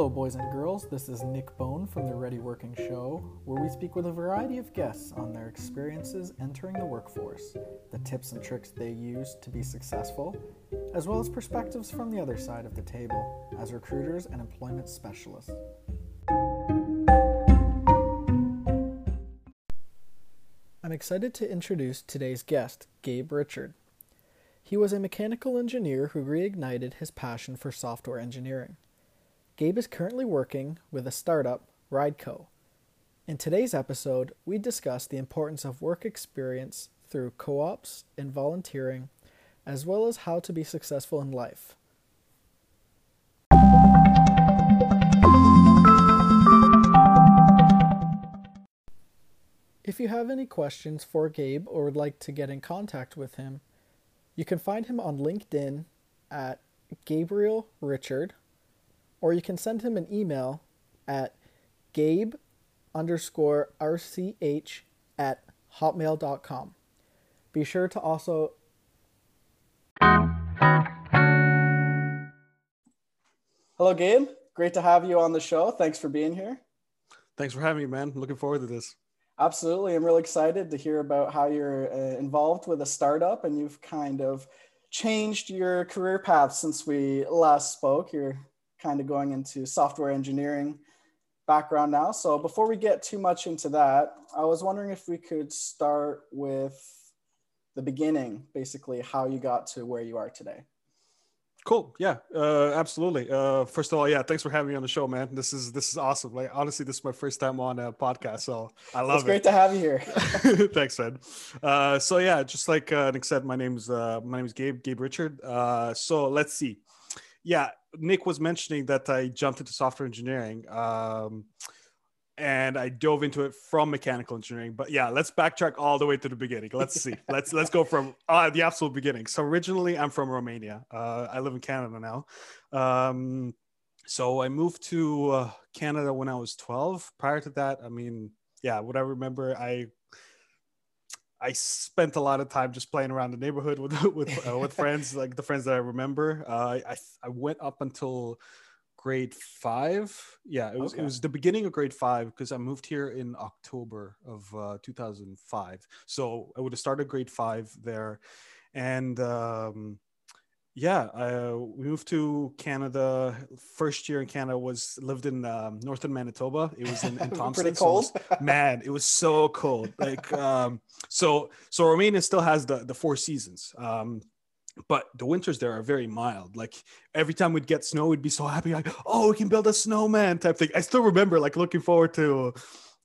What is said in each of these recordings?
Hello, boys and girls. This is Nick Bone from the Ready Working Show, where we speak with a variety of guests on their experiences entering the workforce, the tips and tricks they use to be successful, as well as perspectives from the other side of the table as recruiters and employment specialists. I'm excited to introduce today's guest, Gabe Richard. He was a mechanical engineer who reignited his passion for software engineering. Gabe is currently working with a startup, RideCo. In today's episode, we discuss the importance of work experience through co ops and volunteering, as well as how to be successful in life. If you have any questions for Gabe or would like to get in contact with him, you can find him on LinkedIn at Gabriel Richard, or you can send him an email at gabe underscore rch at hotmail.com. Be sure to also Hello, Gabe. Great to have you on the show. Thanks for being here. Thanks for having me, man. Looking forward to this. Absolutely. I'm really excited to hear about how you're uh, involved with a startup and you've kind of changed your career path since we last spoke. You're kind of going into software engineering background now. So before we get too much into that, I was wondering if we could start with the beginning, basically how you got to where you are today. Cool. Yeah, uh, absolutely. Uh, first of all, yeah, thanks for having me on the show, man. This is this is awesome. Like honestly, this is my first time on a podcast, so I love it's it. Great to have you here. thanks, man. Uh, so yeah, just like uh, Nick said, my name's uh, my name is Gabe Gabe Richard. Uh, so let's see. Yeah, Nick was mentioning that I jumped into software engineering. Um, and I dove into it from mechanical engineering. But yeah, let's backtrack all the way to the beginning. Let's see. let's let's go from uh, the absolute beginning. So originally, I'm from Romania. Uh, I live in Canada now. Um, so I moved to uh, Canada when I was 12. Prior to that, I mean, yeah, what I remember, I I spent a lot of time just playing around the neighborhood with with uh, with friends, like the friends that I remember. Uh, I I went up until grade five. Yeah, it was okay. it was the beginning of grade five because I moved here in October of uh, 2005. So I would have started grade five there, and um, yeah, I, we moved to Canada. First year in Canada was lived in um, northern Manitoba. It was in, in Thompson. Pretty cold. So it was, man, it was so cold. Like um, so, so Romania still has the the four seasons. Um, but the winters there are very mild. Like every time we'd get snow, we'd be so happy, like, oh, we can build a snowman type thing. I still remember like looking forward to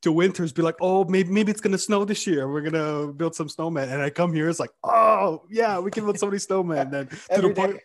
to winters be like, oh, maybe maybe it's gonna snow this year. We're gonna build some snowman. And I come here, it's like, oh yeah, we can build so many snowmen. Then to the point,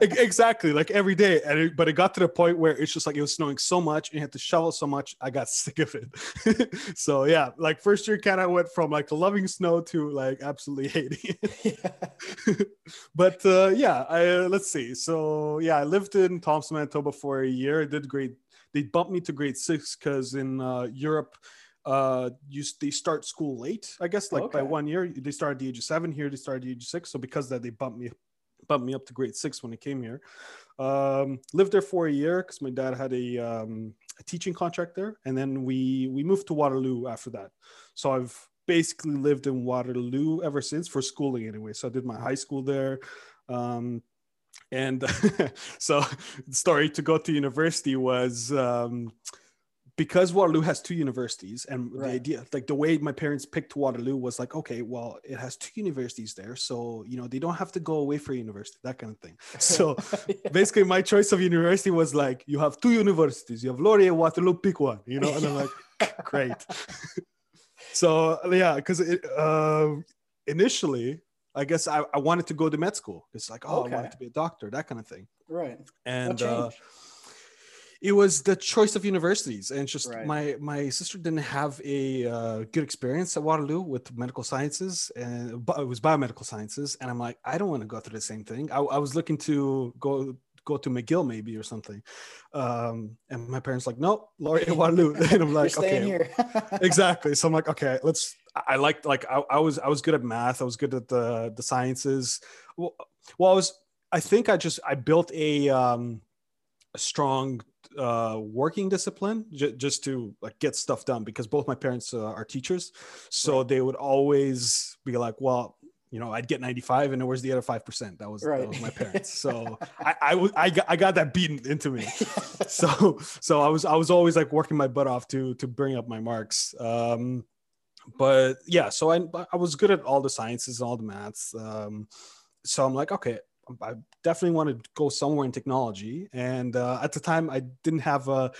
exactly like every day. And it, but it got to the point where it's just like it was snowing so much and you had to shovel so much. I got sick of it. so yeah, like first year kind of went from like loving snow to like absolutely hating it. but uh, yeah, I uh, let's see. So yeah, I lived in Thompson, Manitoba for a year. I did great they bumped me to grade six because in uh, Europe, uh, you they start school late. I guess like okay. by one year they start at the age of seven. Here they start at the age of six. So because that they bumped me bumped me up to grade six when I came here. Um, lived there for a year because my dad had a, um, a teaching contract there, and then we we moved to Waterloo after that. So I've basically lived in Waterloo ever since for schooling anyway. So I did my high school there. Um, and so the story to go to university was um, because Waterloo has two universities, and right. the idea, like the way my parents picked Waterloo was like, okay, well, it has two universities there, so you know they don't have to go away for university, that kind of thing. So yeah. basically, my choice of university was like, you have two universities, you have Laurier, Waterloo, pick one, you know, and I'm like, great. so yeah, because uh, initially I guess I, I wanted to go to med school. It's like, oh, okay. I wanted to be a doctor, that kind of thing. Right. And uh, it was the choice of universities, and just right. my my sister didn't have a uh, good experience at Waterloo with medical sciences, and it was biomedical sciences. And I'm like, I don't want to go through the same thing. I, I was looking to go go to McGill maybe or something. Um, and my parents like, no, Laurie Waterloo. and I'm like, okay, exactly. So I'm like, okay, let's I liked like I, I, was I was good at math. I was good at the the sciences. Well, well, I was I think I just I built a um a strong uh, working discipline j- just to like get stuff done because both my parents uh, are teachers so right. they would always be like well you know i'd get 95 and where's the other 5% that was, right. that was my parents so I, I, I, got, I got that beaten into me so so i was i was always like working my butt off to to bring up my marks um but yeah so i i was good at all the sciences and all the maths um so i'm like okay I definitely want to go somewhere in technology. And uh, at the time, I didn't have a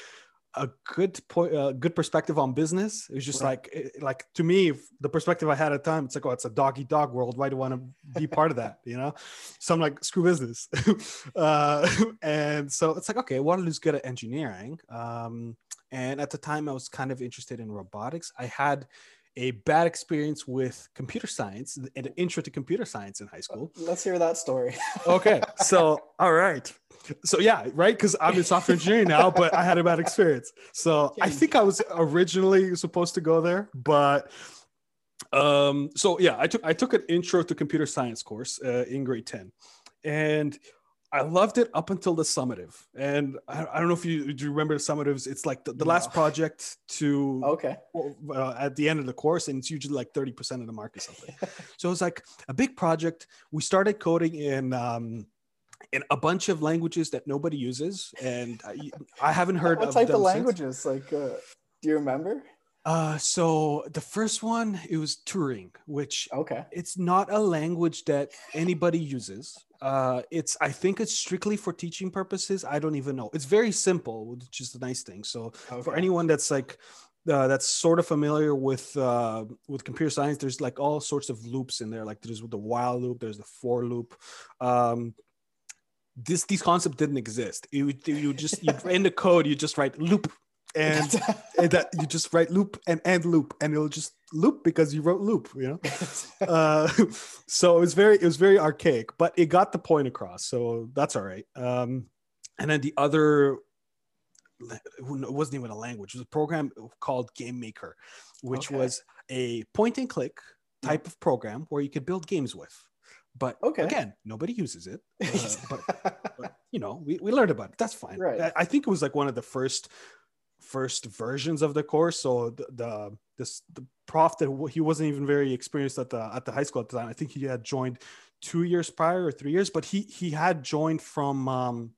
a good point, a good perspective on business. It was just right. like, it, like to me, the perspective I had at the time, it's like, oh, it's a doggy dog world. Why do I want to be part of that? You know? So I'm like, screw business. uh, and so it's like, okay, I wanted to Waterloo's good at engineering. Um, and at the time, I was kind of interested in robotics. I had a bad experience with computer science and an intro to computer science in high school. Let's hear that story. okay. So, all right. So, yeah, right. Because I'm in software engineering now, but I had a bad experience. So, I think I was originally supposed to go there, but um so yeah i took i took an intro to computer science course uh, in grade 10 and I loved it up until the summative, and I, I, don't know if you do you remember the summatives. It's like the, the no. last project to okay uh, at the end of the course, and it's usually like thirty percent of the mark or something. so it's like a big project. We started coding in um, in a bunch of languages that nobody uses, and I, I haven't heard what of type of languages. Since. Like, uh, do you remember? Uh, so the first one it was Turing, which okay, it's not a language that anybody uses. Uh it's i think it's strictly for teaching purposes. I don't even know. It's very simple which is the nice thing. So okay. for anyone that's like uh, that's sort of familiar with uh, with computer science there's like all sorts of loops in there. Like there's the while loop there's the for loop. Um, this these concepts didn't exist. You, you just you in the code you just write loop and, and that you just write loop and end loop and it'll just loop because you wrote loop you know uh, so it was very it was very archaic but it got the point across so that's all right um, and then the other it wasn't even a language it was a program called game maker which okay. was a point and click type of program where you could build games with but okay. again nobody uses it uh, but, but, you know we, we learned about it that's fine right. I, I think it was like one of the first first versions of the course. So the, the this the prof that he wasn't even very experienced at the at the high school at the time. I think he had joined two years prior or three years, but he he had joined from um,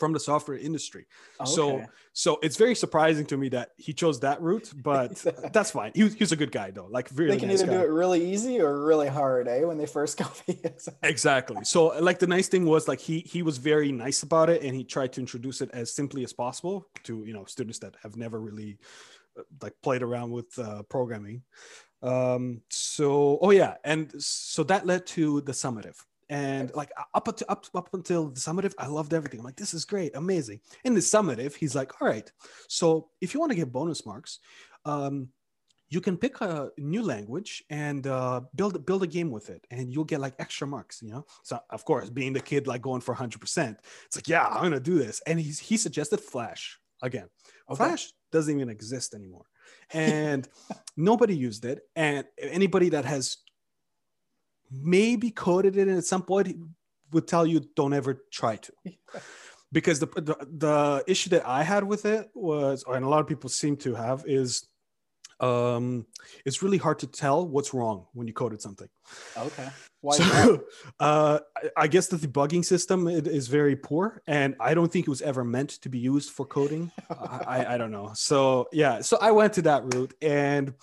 from the software industry. Okay. So so it's very surprising to me that he chose that route, but that's fine. He, he's a good guy though. Like really they can nice either guy. do it really easy or really hard, eh? When they first go. exactly. So like the nice thing was like he he was very nice about it, and he tried to introduce it as simply as possible to you know students that have never really uh, like played around with uh, programming. Um, so oh yeah, and so that led to the summative and like up until up, up until the summative i loved everything. I'm like this is great. Amazing. In the summative he's like all right. So if you want to get bonus marks um, you can pick a new language and uh, build build a game with it and you'll get like extra marks you know? So of course being the kid like going for 100% it's like yeah i'm gonna do this. And he's, he suggested flash again. Okay. flash doesn't even exist anymore. And nobody used it. And anybody that has maybe coded it and at some point would tell you don't ever try to. Because the, the, the issue that i had with it was and a lot of people seem to have is um it's really hard to tell what's wrong when you coded something. Okay. Why so, uh i guess the debugging system is very poor and i don't think it was ever meant to be used for coding. I, I don't know. So yeah so i went to that route and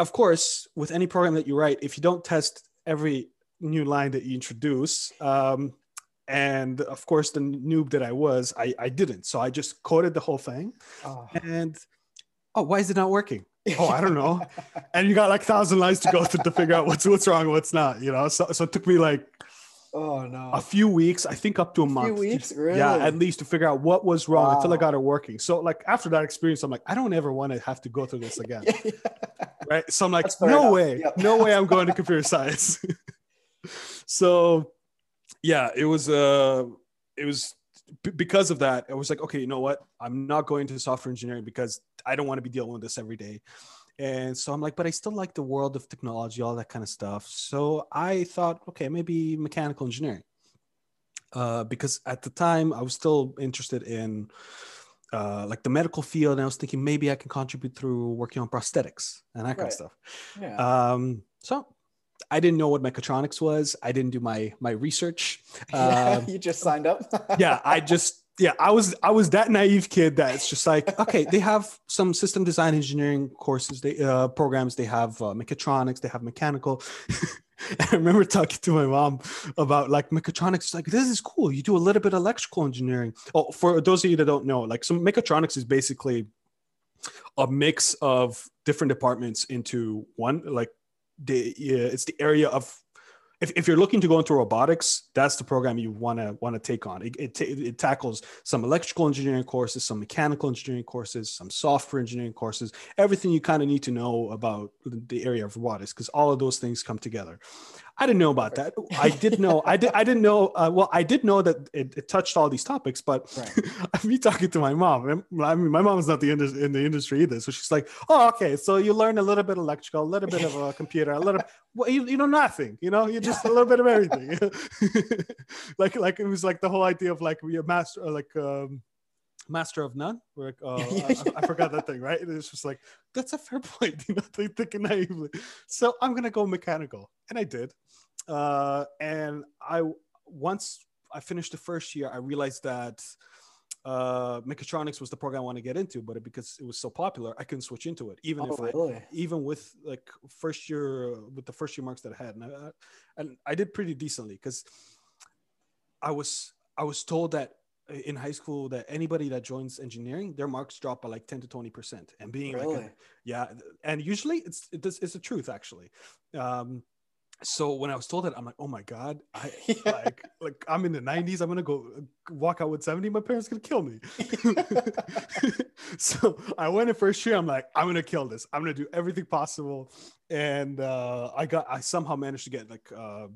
of course, with any program that you write, if you don't test every new line that you introduce, um, and of course, the noob that I was, I, I didn't. So I just coded the whole thing. Oh. And oh, why is it not working? oh, I don't know. and you got like thousand lines to go through to figure out what's what's wrong what's not, you know. So so it took me like Oh no. A few weeks, I think up to a, a month. weeks, really? Yeah, at least to figure out what was wrong wow. until I got it working. So like after that experience, I'm like, I don't ever want to have to go through this again. yeah. Right. So I'm like, no enough. way, yep. no way I'm going to computer science. so yeah, it was uh it was b- because of that, I was like, okay, you know what? I'm not going to software engineering because I don't want to be dealing with this every day. And so I'm like, but I still like the world of technology, all that kind of stuff. So I thought, okay, maybe mechanical engineering. uh, because at the time I was still interested in uh, like the medical field, and I was thinking maybe I can contribute through working on prosthetics and that kind Right. of stuff. Yeah. Um, so I didn't know what mechatronics was. I didn't do my my research. Um, you just signed up. yeah, I just yeah, I was I was that naive kid that it's just like okay, they have some system design engineering courses, they uh, programs, they have uh, mechatronics, they have mechanical. I remember talking to my mom about like mechatronics. Like this is cool. You do a little bit of electrical engineering. Oh, for those of you that don't know, like some mechatronics is basically a mix of different departments into one. Like the yeah, it's the area of if, if you're looking to go into robotics, that's the program you want to want to take on. It, it, it tackles some electrical engineering courses, some mechanical engineering courses, some software engineering courses, everything you kind of need to know about the area of robotics because all of those things come together. I didn't know about that. I did know. I did. I didn't know. Uh, well, I did know that it, it touched all these topics, but Right. me talking to my mom. I mean, my mom's not the indus- in the industry either, so she's like, "Oh, okay. So you learn a little bit electrical, a little bit of a computer, a little. Well, you, you know nothing. You know, you just a little bit of everything. like, like it was like the whole idea of like we a master, like um, master of none. Like, uh, I, I forgot that thing, right? And it's just like that's a fair point. You know, thinking naively. So I'm gonna go mechanical, and I did. Uh, and I once I finished the first year, I realized that uh, mechatronics was the program I want to get into, but because it was so popular, I couldn't switch into it, even Oh, if I, even with like first year with the first year marks that I had, and I, and I did pretty decently because I was I was told that in high school that anybody that joins engineering, their marks drop by like ten to twenty percent, and being like, a- yeah, and usually it's it does, it's the truth actually. Um, so when I was told that, I'm like, oh my god, I like like I'm in the 90s. I'm gonna go uh, walk out with 70. My parents gonna kill me. so I went in first year. I'm like, I'm gonna kill this. I'm gonna do everything possible, and uh, I got I somehow managed to get like uh,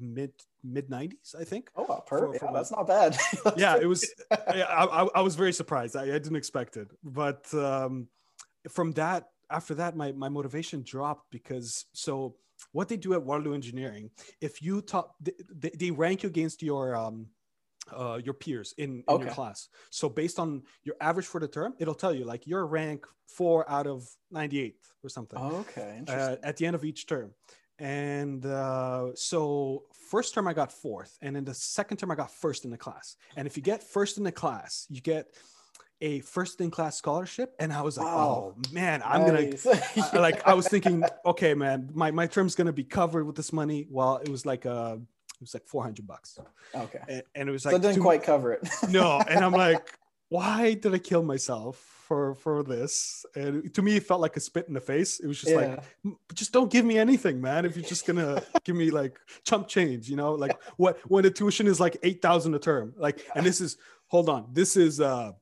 mid mid 90s, I think. Oh, wow, perfect. Yeah, that's not bad. Yeah, it was. I, I, I was very surprised. I, I didn't expect it, but um, from that, after that, my my motivation dropped because so what they do at Waterloo Engineering, if you top, they, they, rank you against your um, uh, your peers in, in your class. So based on your average for the term, it'll tell you like your rank four out of ninety eight or something Okay, uh, at the end of each term. And uh, so, first term I got fourth, and in the second term I got first in the class. And if you get first in the class, you get a first in class scholarship. And I was like, Wow. oh man, I'm gonna I- like I was thinking, okay, man, my my term's gonna be covered with this money. Well, it was like uh, it was like four hundred bucks, okay. and, and it was So like it didn't two- quite cover it. no and i'm like why did i kill myself for for this and to me it felt like a spit in the face it was just like yeah. "M- just don't give me anything man if you're just gonna give me like chump change you know like what when the tuition is like 8000 a term like and this is hold on this is uh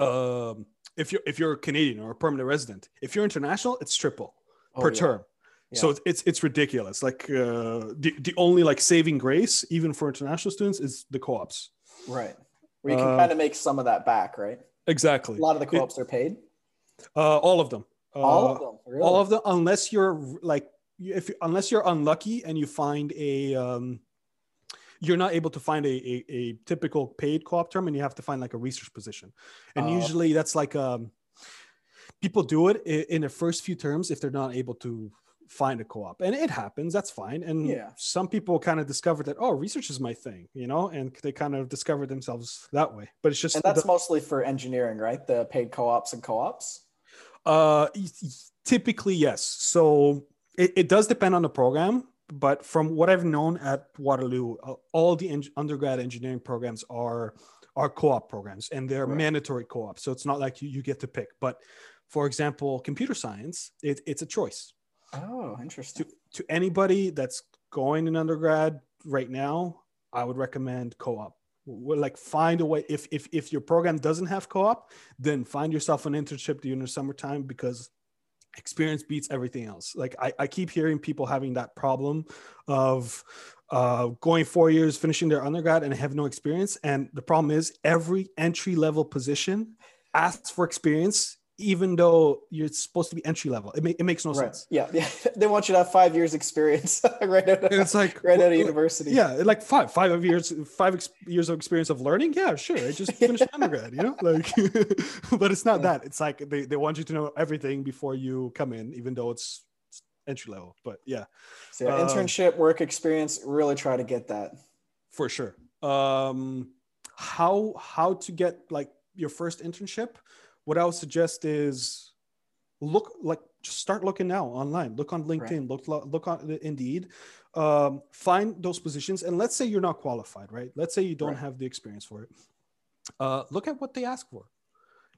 um if you're if you're a canadian or a permanent resident if you're international it's triple Oh, per yeah. term so Yeah. it's, it's it's ridiculous like uh the, the only like saving grace even for international students is the co-ops Right. Where you can Uh, kind of make some of that back, right? exactly A lot of the co-ops are paid. Uh, all of them. All Uh, of them. Really? All of them, unless you're like, if unless you're unlucky and you find a, um, you're not able to find a, a, a typical paid co-op term, and you have to find like a research position, and Oh. usually that's like um, people do it in the first few terms if they're not able to find a co-op and it happens that's fine and Yeah. some people kind of discover that oh research is my thing you know and they kind of discover themselves that way but it's just and that's the- mostly for engineering, right? The paid co-ops and co-ops. Uh, typically, yes. So it, it does depend on the program, but from what I've known at Waterloo, uh, all the en- undergrad engineering programs are are co-op programs, and they're Right. mandatory co-ops. So it's not like you, you get to pick. But for example, computer science, it, it's a choice Oh, interesting. to anybody that's going in undergrad right now. I would recommend co-op. W- Like find a way. If if if your program doesn't have co-op, then find yourself an internship during the summertime because experience beats everything else. Like I, I keep hearing people having that problem of uh, going four years, finishing their undergrad, and have no experience. And the problem is every entry level position asks for experience, even though you're supposed to be entry level. It, ma- it makes no right. sense. Yeah, yeah. they want you to have five years experience right out of, And it's like right out of university. Yeah, like five five of years five ex- years of experience of learning. Yeah, sure. I just finished undergrad, you know, like, but it's not Yeah. that. It's like they, they want you to know everything before you come in, even though it's entry level. But yeah, So yeah, Um, internship, work experience, really try to get that. for sure. Um, how how to get like your first internship? What I would suggest is look like just start looking now online. Look on LinkedIn. Look look on Indeed. Um, find those positions, and let's say you're not qualified, right? Let's say you don't Right. have the experience for it. Uh, look at what they ask for.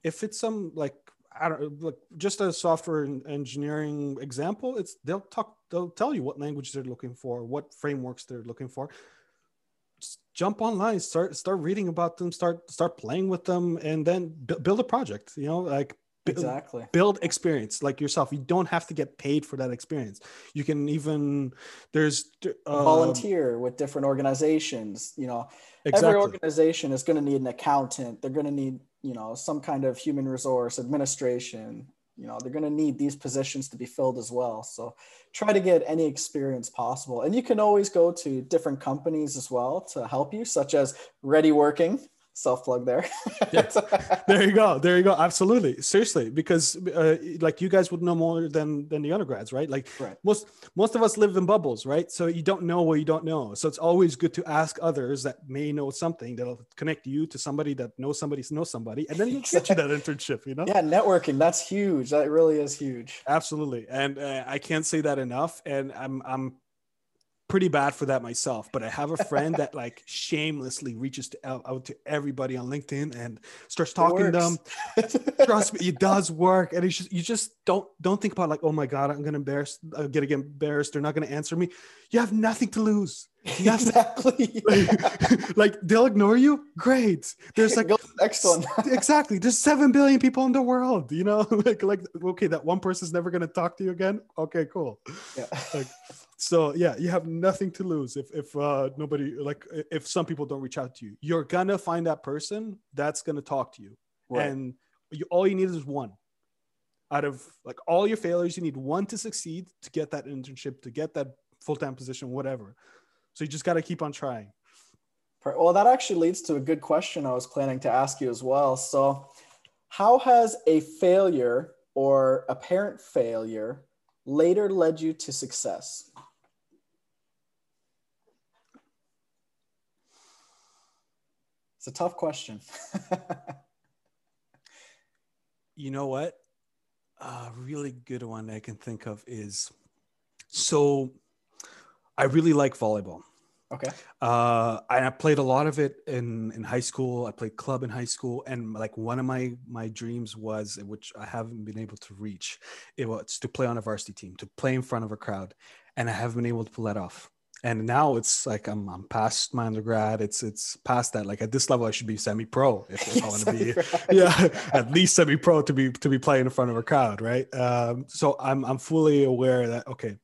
If it's some like I don't like just a software engineering example, it's they'll talk they'll tell you what language they're looking for, what frameworks they're looking for. Jump online, start start reading about them, start start playing with them, and then bu- build a project. You know, like bu- Exactly. build experience like yourself. You don't have to get paid for that experience. You can even there's uh, Volunteer with different organizations. You know, Exactly. every organization is going to need an accountant. They're going to need, you know, some kind of human resource administration. You know, they're going to need these positions to be filled as well. So try to get any experience possible. And you can always go to different companies as well to help you, such as Ready Working. Self plug there. yes. there you go there you go absolutely seriously because uh, like you guys would know more than than the undergrads right like Right. most most of us live in bubbles right so you don't know what you don't know so it's always good to ask others that may know something that'll connect you to somebody that knows somebody knows somebody and then you get you that internship you know yeah, networking. That's huge. That really is huge. absolutely and uh, i can't say that enough and i'm i'm pretty bad for that myself but i have a friend that like shamelessly reaches to, out, out to everybody on linkedin and starts talking to them. Trust me it does work and it's just you just don't don't think about like oh my god i'm gonna embarrass i'm gonna get embarrassed. They're not gonna answer me. You have nothing to lose. Exactly. like, like they'll ignore you? Great. There's like Go to the next one. exactly. There's 7 billion people in the world you know? Like like okay that one person's never gonna talk to you again? Okay cool. Yeah. like so yeah you have nothing to lose if if uh nobody like if some people don't reach out to you you're gonna find that person that's gonna talk to you Right. and you, all you need is one out of like all your failures you need one to succeed to get that internship to get that full-time position whatever so you just got to keep on trying Well, that actually leads to a good question I was planning to ask you as well. So, how has a failure or apparent failure later led you to success? It's a tough question. you know what? A really good one i can think of is so i really like volleyball. Okay. uh and i played a lot of it in in high school. I played club in high school. And like one of my my dreams was which i haven't been able to reach it was to play on a varsity team to play in front of a crowd. And i haven't been able to pull that off and now it's like I'm, I'm past my undergrad. It's it's past that like at this level i should be semi-pro if, if i want to be yeah at least semi-pro to be to be playing in front of a crowd right? Um so i'm i'm fully aware that okay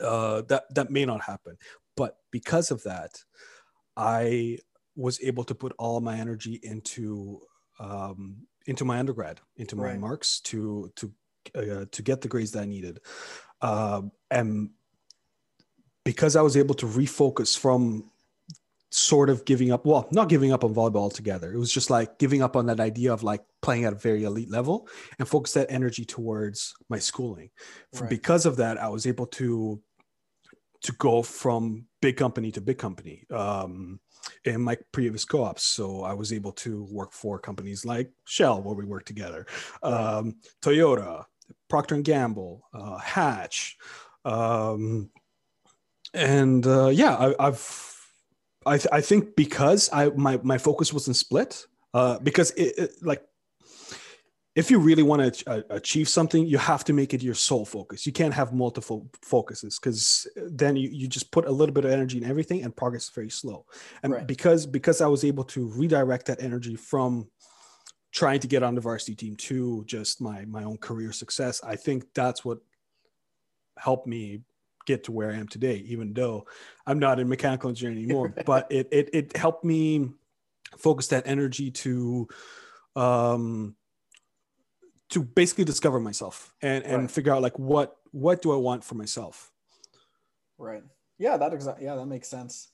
uh that that may not happen. But because of that i was able to put all my energy into um into my undergrad into my Right. marks to to uh, to get the grades that i needed. Um and because i was able to refocus from sort of giving up well not giving up on volleyball altogether. It was just like giving up on that idea of like playing at a very elite level and focus that energy towards my schooling. Right. because of that i was able to to go from big company to big company um, in my previous co-ops. So i was able to work for companies like shell where we worked together um, toyota procter and gamble uh, hatch um, and uh, yeah I, i've I, th- I think because I my, my focus wasn't split uh, because it, it like if you really want to ach- achieve something you have to make it your sole focus you can't have multiple focuses because then you, you just put a little bit of energy in everything and progress is very slow and Right. because because i was able to redirect that energy from trying to get on the varsity team to just my my own career success i think that's what helped me get to where i am today even though i'm not in mechanical engineering anymore but it, it it helped me focus that energy to um to basically discover myself and and Right. figure out like what what do I want for myself. Right. Yeah, that exactly. Yeah, that makes sense.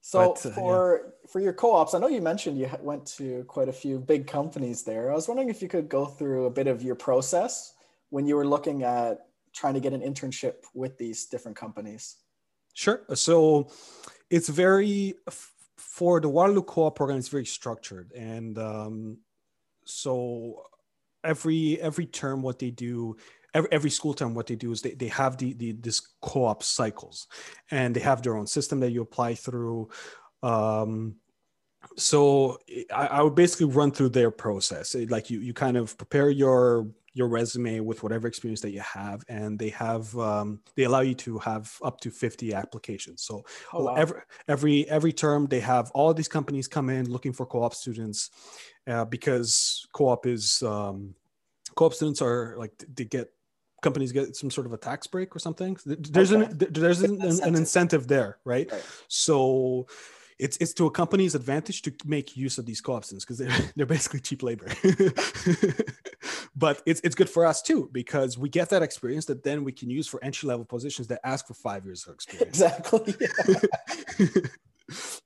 So But, uh, yeah. for for your co-ops, I know you mentioned you went to quite a few big companies there. I was wondering if you could go through a bit of your process when you were looking at trying to get an internship with these different companies. Sure. So it's very for the Waterloo Co-op program. It's very structured, and um, so every every term, what they do, every, every school term, what they do is they, they have the, the this co-op cycles, and they have their own system that you apply through. Um, so I, I would basically run through their process. Like you you kind of prepare your your resume with whatever experience that you have, and they have um, they allow you to have up to fifty applications. So Oh, wow. every every every term they have all these companies come in looking for co-op students uh, because co-op is um, co-op students are like they get companies get some sort of a tax break or something there's Okay. an there's an, an Incentive. there right Right. so it's it's to a company's advantage to make use of these co-op students because they're they're basically cheap labor but it's it's good for us too because we get that experience that then we can use for entry level positions that ask for five years of experience Exactly.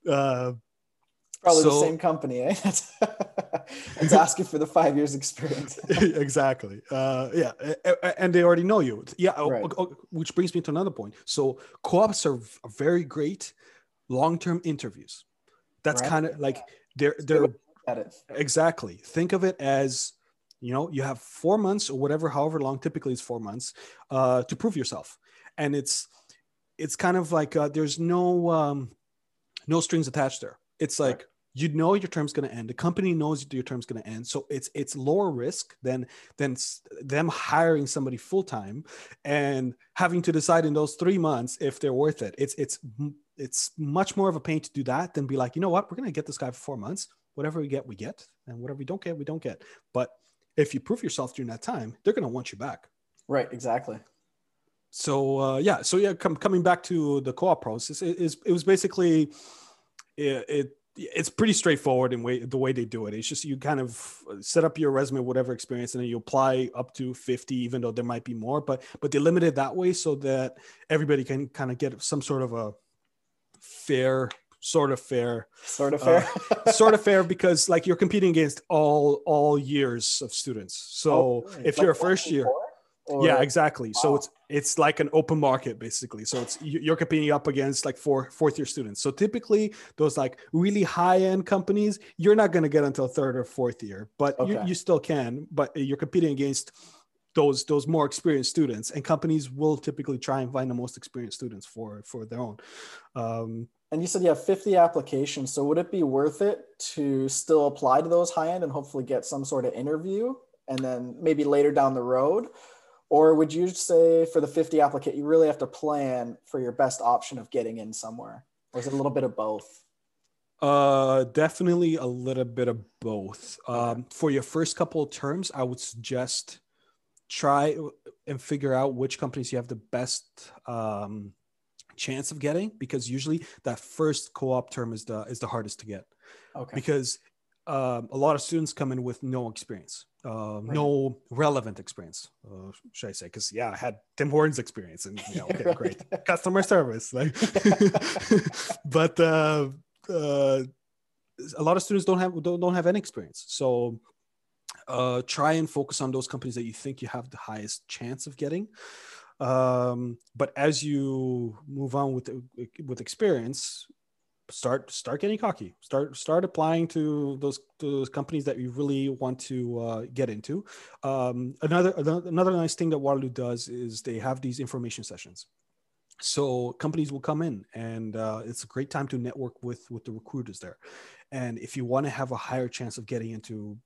uh, Probably the same company, eh? it's asking for the five years experience. exactly. Uh, yeah, and they already know you. Yeah, Right. which brings me to another point. So co-ops are very great long-term interviews. That's Right. kind of like they're they're At it. exactly. Think of it as you know you have four months or whatever, however long. Typically, it's four months uh, to prove yourself, and it's it's kind of like uh, there's no um, no strings attached there. It's Right. like you know your term's going to end. The company knows your term's going to end, so it's it's lower risk than than them hiring somebody full time and having to decide in those three months if they're worth it. It's it's m- it's much more of a pain to do that than be like, you know what, we're going to get this guy for four months. Whatever we get, we get, and whatever we don't get, we don't get. But if you prove yourself during that time, they're going to want you back Right, exactly. so uh, yeah so yeah com- coming back to the co-op process it, is it was basically it, it it's pretty straightforward in way the way they do it it's just you kind of set up your resume whatever experience and then you apply up to 50 even though there might be more but but they limit it that way so that everybody can kind of get some sort of a fair sort of fair. Sort of Uh, fair. sort of fair because like you're competing against all all years of students. So Oh, if Like you're a first year? Or- yeah exactly. So it's it's like an open market basically. So it's you- you're competing up against like four fourth year students. So typically those like really high end companies you're not going to get until third or fourth year but you, you still can but you're competing against those those more experienced students and companies will typically try and find the most experienced students for for their own um And you said you have 50 applications. So would it be worth it to still apply to those high end and hopefully get some sort of interview and then maybe later down the road? Or would you say for the 50 applicant, you really have to plan for your best option of getting in somewhere? Or is it a little bit of both? Uh, definitely a little bit of both. Um, for your first couple of terms, I would suggest try and figure out which companies you have the best um, chance of getting, because usually that first co-op term is the is the hardest to get Okay. because um, a lot of students come in with no experience, uh, Right. no relevant experience, uh, should I say? Because yeah, I had Tim Hortons experience, and yeah, okay, Right. great customer service, like, but uh, uh, a lot of students don't have don't, don't have any experience, so. Uh, try and focus on those companies that you think you have the highest chance of getting. Um, but as you move on with with experience, start start getting cocky. Start start applying to those to those companies that you really want to uh, get into. Um, another another nice thing that waterloo does is they have these information sessions. So companies will come in and uh, it's a great time to network with with the recruiters there. And if you want to have a higher chance of getting into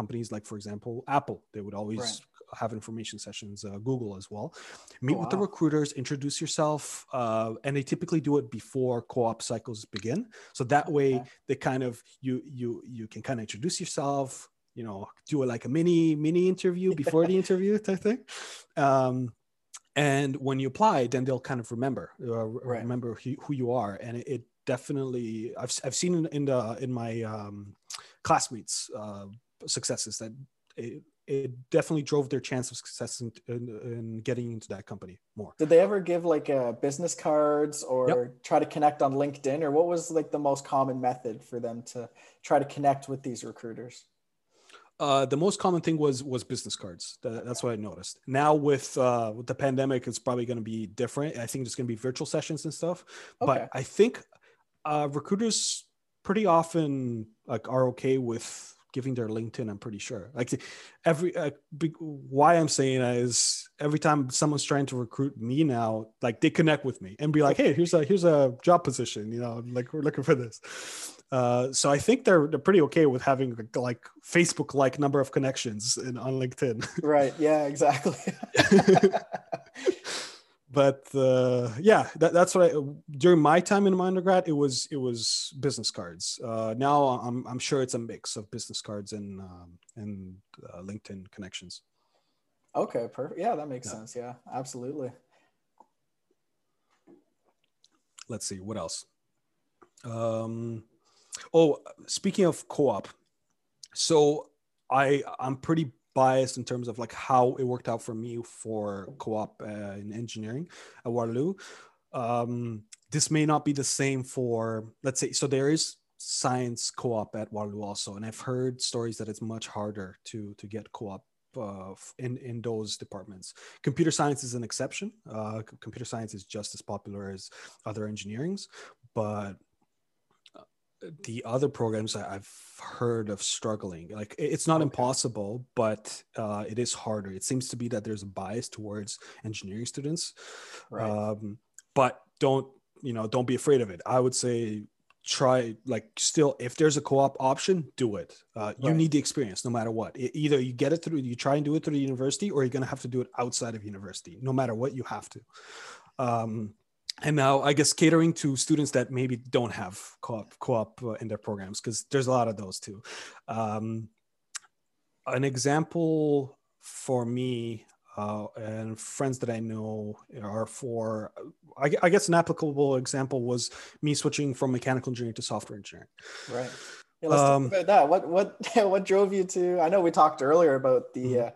companies like for example apple they would always Right. have information sessions uh, google as well meet Oh, with the recruiters introduce yourself uh, and they typically do it before co-op cycles begin so that way Okay. they kind of you you you can kind of introduce yourself you know do it like a mini mini interview before the interview type thing um, and when you apply then they'll kind of remember uh, Right. remember who, who you are and it, it definitely i've, I've seen in, in the in my um, classmates uh, successes that it, it definitely drove their chance of success in, in, in getting into that company more. Did they ever give like uh, business cards or yep. try to connect on LinkedIn, or what was like the most common method for them to try to connect with these recruiters? Uh, the most common thing was was business cards. that's what I noticed. Now with uh, with the pandemic, it's probably going to be different. I think there's going to be virtual sessions and stuff. Okay. But I think uh, recruiters pretty often like are okay with giving their LinkedIn. I'm pretty sure. Like every uh, why I'm saying that is every time someone's trying to recruit me now, like they connect with me and be like, "Hey, here's a here's a job position. You know, like we're looking for this." Uh, so I think they're they're pretty okay with having like Facebook like number of connections in, on LinkedIn. Right. Yeah. Exactly. but uh, yeah, that, that's what I during my time in my undergrad it was it was business cards. Uh, now I'm I'm sure it's a mix of business cards and um, and uh, LinkedIn connections. Okay. Perfect. Yeah, that makes yeah. sense. Yeah, absolutely. Let's see what else. Um, Oh, speaking of co-op, so I I'm pretty biased in terms of like how it worked out for me for co-op uh, in engineering at Waterloo. Um, this may not be the same for let's say so there is science co-op at Waterloo also, and I've heard stories that it's much harder to to get co-op uh, in in those departments. Computer science is an exception. Uh, computer science is just as popular as other engineerings, but the other programs I've heard of struggling. Like it's not okay. impossible, but uh, it is harder. It seems to be that there's a bias towards engineering students. Right. Um, but don't you know? Don't be afraid of it. I would say try like still if there's a co-op option do it uh, you need the experience no matter what it, either you get it through you try and do it through the university or you're going to have to do it outside of university no matter what you have to um, and now I guess catering to students that maybe don't have co-op co-op uh, in their programs because there's a lot of those too. Um, an example for me uh, and friends that I know are for, I, I, guess an applicable example was me switching from mechanical engineering to software engineering. Right. Yeah, let's um, talk about that. What what what drove you to? I know we talked earlier about the mm-hmm. uh,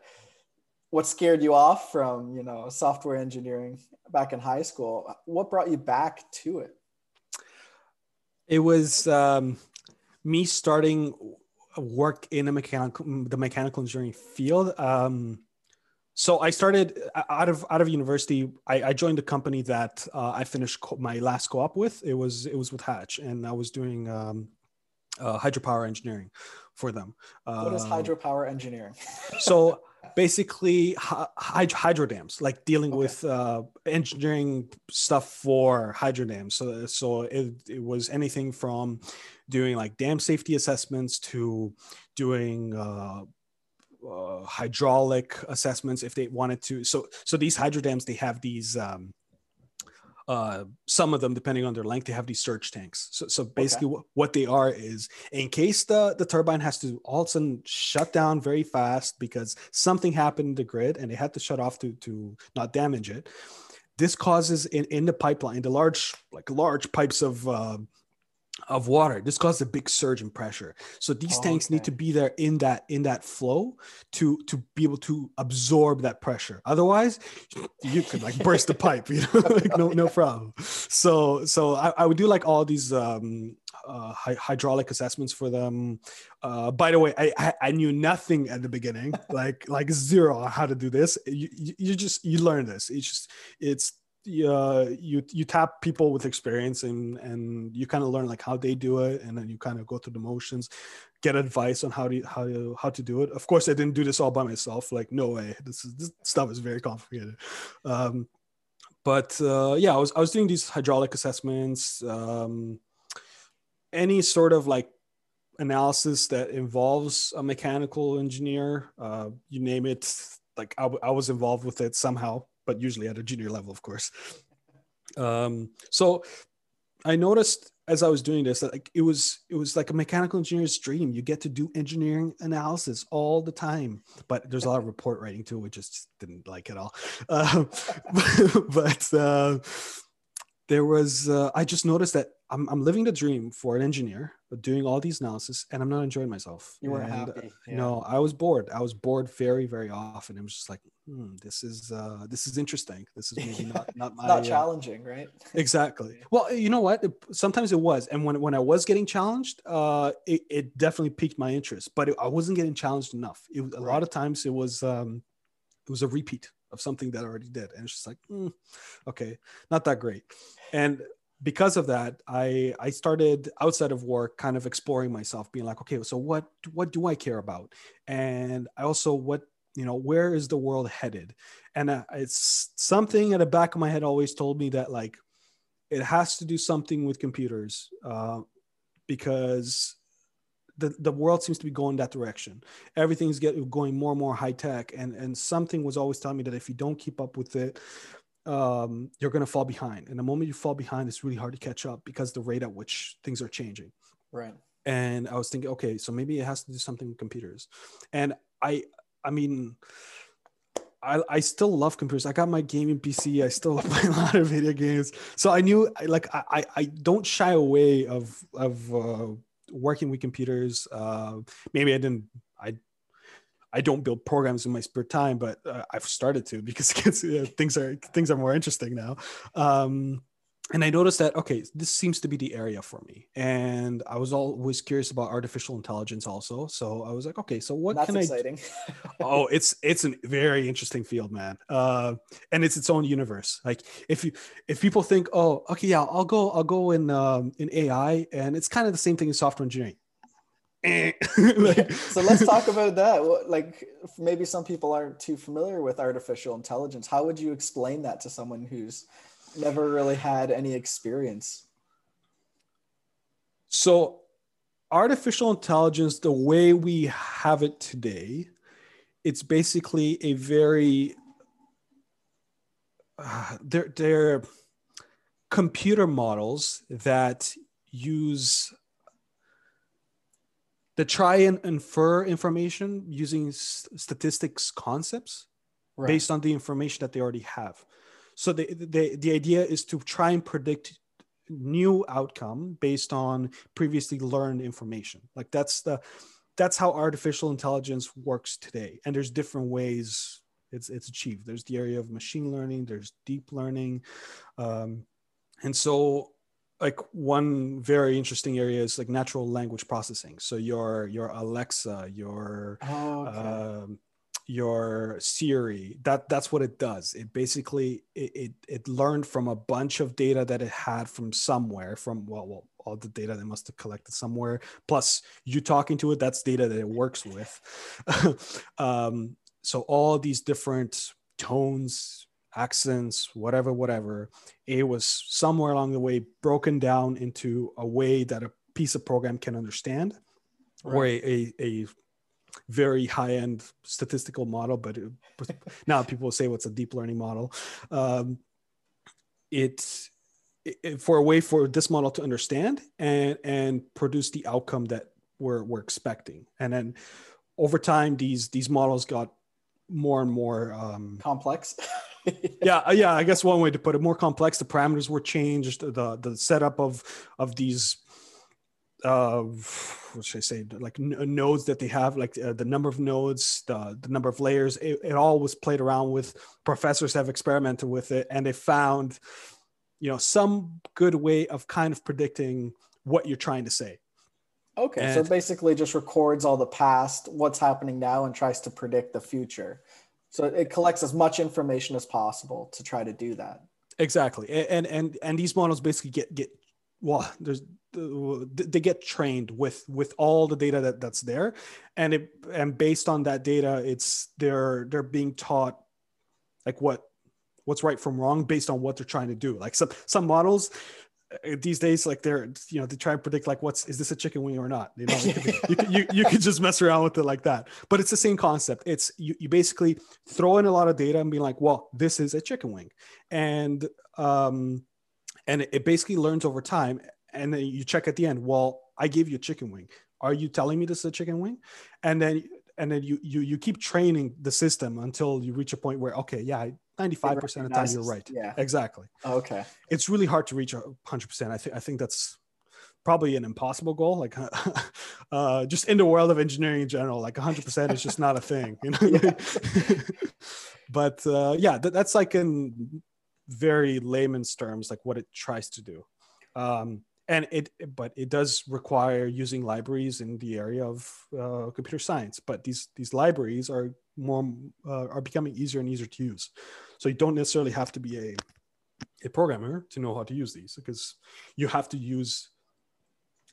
what scared you off from you know software engineering back in high school. What brought you back to it? It was um, me starting work in a mechanical the mechanical engineering field. Um, so I started out of out of university. I, I joined a company that uh, I finished co- my last co-op with. It was it was with Hatch, and I was doing um, uh, hydropower engineering for them. What is uh, hydropower engineering? so basically hydro dams, like dealing okay. with uh, engineering stuff for hydro dams. So, so it, it was anything from doing like dam safety assessments to doing uh, uh, hydraulic assessments if they wanted to. So, so these hydro dams, they have these um, uh, some of them, depending on their length, they have these surge tanks. So, so basically, okay. what they are is in case the, the turbine has to all of a sudden shut down very fast because something happened in the grid and they had to shut off to, to not damage it. This causes in, in the pipeline, the large, like large pipes of uh, of water this causes a big surge in pressure so these oh, tanks okay. need to be there in that in that flow to to be able to absorb that pressure otherwise you could like burst the pipe you know like no no problem so so I, I would do like all these um uh, hydraulic assessments for them. Uh, by the way, I, I, I knew nothing at the beginning, like like zero on how to do this. You, you, you just you learn this. It's just it's uh, you you tap people with experience and and you kind of learn like how they do it and then you kind of go through the motions get advice on how to how to how to do it. Of course i didn't do this all by myself like no way. This is this stuff is very complicated. Um, but uh, yeah i was i was doing these hydraulic assessments um, any sort of like analysis that involves a mechanical engineer uh, you name it like I, w- I was involved with it somehow but usually at a junior level, of course. Um, so I noticed as I was doing this that like it was it was like a mechanical engineer's dream. You get to do engineering analysis all the time, but there's a lot of report writing too, which just didn't like at all. Uh, but uh, there was uh, I just noticed that I'm, I'm living the dream for an engineer, but doing all these analysis, and I'm not enjoying myself. You weren't And, happy. uh, No, I was bored. I was bored very, very often. It was just like, hmm, this is uh, this is interesting. This is maybe not not my not uh, challenging, right? exactly. Well, you know what? It- sometimes it was, and when when I was getting challenged, uh, it, it definitely piqued my interest. But it, I wasn't getting challenged enough. It, a Right. lot of times it was um, it was a repeat of something that I already did, and it's just like, mm, okay, not that great. And because of that, I I started outside of work, kind of exploring myself, being like, okay, so what what do I care about? And I also what you know where is the world headed? And uh, it's something at the back of my head always told me that like it has to do something with computers uh, because the, the world seems to be going that direction. Everything's getting going more and more high tech, and and something was always telling me that if you don't keep up with it, um, you're going to fall behind. And the moment you fall behind, it's really hard to catch up because the rate at which things are changing. Right. And I was thinking, okay, so maybe it has to do something with computers. And I, I mean, I, I still love computers. I got my gaming PC. I still play a lot of video games. So I knew, like, I, I- I don't shy away of of uh, working with computers. Uh, maybe I didn't. I I don't build programs in my spare time, but uh, I've started to because uh, things are things are more interesting now. Um, and I noticed that okay, this seems to be the area for me. And I was always curious about artificial intelligence also. So I was like, okay, so what That's can I exciting. oh it's it's a very interesting field man uh and it's its own universe like if you if people think oh okay yeah i'll go i'll go in um in ai and it's kind of the same thing in software engineering Eh. Like- so let's talk about that. Like maybe some people aren't too familiar with artificial intelligence. How would you explain that to someone who's never really had any experience? So, artificial intelligence, the way we have it today, it's basically a very uh, they're they're computer models that use that try and infer information using s- statistics concepts Right. based on the information that they already have. So the, the the idea is to try and predict new outcome based on previously learned information. Like that's the that's how artificial intelligence works today. And there's different ways it's it's achieved. There's the area of machine learning. There's deep learning, um, and so like one very interesting area is like natural language processing. So your your Alexa, your Oh, okay. um, your Siri. That that's what it does. It basically it, it it learned from a bunch of data that it had from somewhere. From well, well, all the data they must have collected somewhere. Plus, you talking to it, that's data that it works with. um, so all these different tones, accents, whatever, whatever. It was somewhere along the way broken down into a way that a piece of program can understand, or a, a, a very high end statistical model, but it, now people say what's a deep learning model. Um, it, it for a way for this model to understand and and produce the outcome that we're we're expecting, and then over time these these models got more and more um, Complex. yeah uh, yeah i guess one way to put it more complex the parameters were changed the the setup of of these uh what should i say like n- nodes that they have like uh, the number of nodes the, the number of layers it, it all was played around with professors have experimented with it and they found you know some good way of kind of predicting what you're trying to say Okay, so And- it basically just records all the past, what's happening now, and tries to predict the future. So it collects as much information as possible to try to do that. exactly. And and and these models basically get get well there's they get trained with with all the data that that's there. And it and based on that data it's they're they're being taught like what what's right from wrong based on what they're trying to do. Like some some models these days like they're you know they try and predict like what's is this a chicken wing or not? You know you could, you, you, could just mess around with it like that. But it's the same concept. It's you, you basically throw in a lot of data and be like well this is a chicken wing. And um and it basically learns over time. And then you check at the end well i gave you a chicken wing. Are you telling me this is a chicken wing? And then and then you you you keep training the system until you reach a point where okay yeah I, 95% of the time you're right. Yeah. Exactly. Okay. It's really hard to reach 100%. I think I think that's probably an impossible goal like uh, just in the world of engineering in general like 100% is just not a thing you know but uh, yeah that, that's like in very layman's terms like what it tries to do um, and it but it does require using libraries in the area of uh, computer science but these these libraries are more uh, are becoming easier and easier to use so you don't necessarily have to be a a programmer to know how to use these because you have to use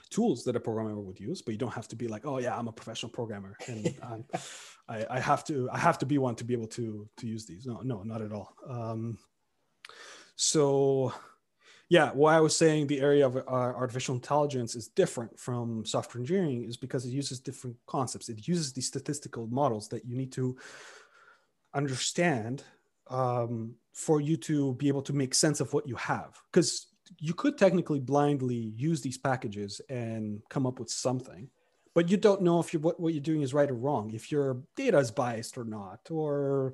tools that a programmer would use, but you don't have to be like, oh yeah, I'm a professional programmer and I, I have to I have to be one to be able to to use these. No, no, not at all. Um, so yeah, why I was saying the area of uh, artificial intelligence is different from software engineering is because it uses different concepts. It uses these statistical models that you need to understand um, for you to be able to make sense of what you have. Because you could technically blindly use these packages and come up with something but you don't know if you what, what you're doing is right or wrong if your data is biased or not or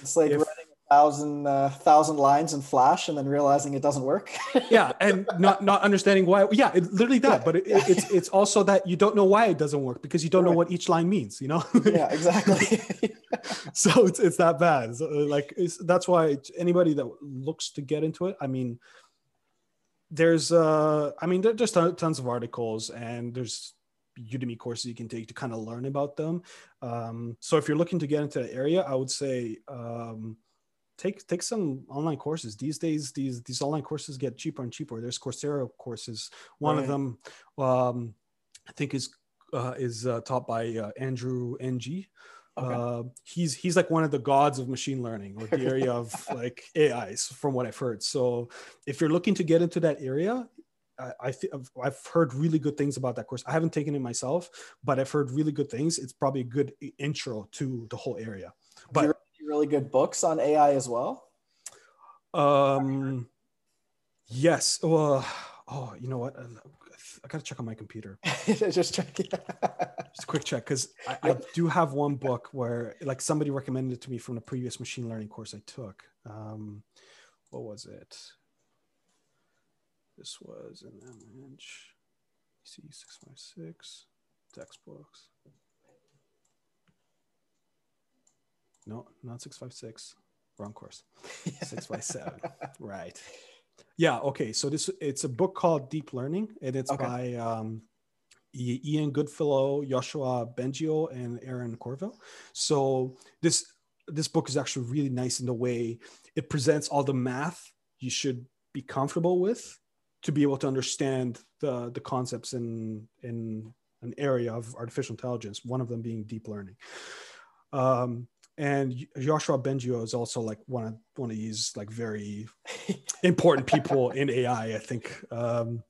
it's like if, thousand uh, thousand lines in flash and then realizing it doesn't work. Yeah and not not understanding why yeah it, literally that yeah. but it, it, it's it's also that you don't know why it doesn't work because you don't right. know what each line means you know? Yeah exactly. So it's, it's that bad. So, like that's why anybody that looks to get into it i mean there's uh i mean there's tons of articles and there's udemy courses you can take to kind of learn about them. Um, so if you're looking to get into the area i would say um, take take some online courses these days these these online courses get cheaper and cheaper there's coursera courses one right. of them um, i think is uh, is uh, taught by uh, andrew ng Okay. Uh, he's he's like one of the gods of machine learning or the area of like AIs, from what I've heard. So if you're looking to get into that area, I, I th- I've heard really good things about that course. I haven't taken it myself, but I've heard really good things. It's probably a good intro to the whole area. But really good books on AI as well. Um, yes. Well, oh, you know what? I gotta check on my computer. Just check. Just a quick check because I, I, do have one book where like somebody recommended it to me from a previous machine learning course I took. Um, what was it? This was an image. C six five six textbooks. No, not six five six. Wrong course. Six five seven. Right. Yeah. Okay. So this it's a book called Deep Learning, and it's okay. by um, Ian Goodfellow, Joshua Bengio, and Aaron Courville. So this this book is actually really nice in the way it presents all the math you should be comfortable with to be able to understand the the concepts in in an area of artificial intelligence. One of them being deep learning. Um, and Joshua Bengio is also like one of one of these like very important people in AI. I think. Um,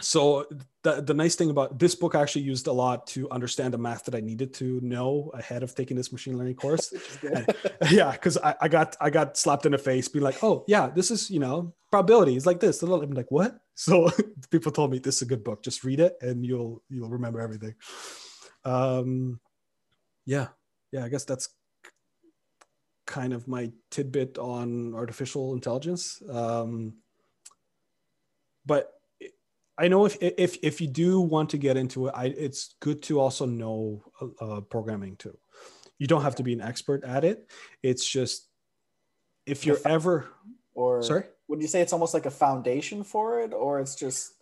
so the, the nice thing about this book I actually used a lot to understand the math that I needed to know ahead of taking this machine learning course. and, yeah, because I, I got I got slapped in the face, being like, oh yeah, this is you know probability is like this. I'm like, what? So people told me this is a good book. Just read it and you'll you'll remember everything. Um, yeah, yeah. I guess that's kind of my tidbit on artificial intelligence. Um, but I know if, if if you do want to get into it, I, it's good to also know uh, uh, programming too. You don't have to be an expert at it. It's just if you're ever or sorry, would you say it's almost like a foundation for it, or it's just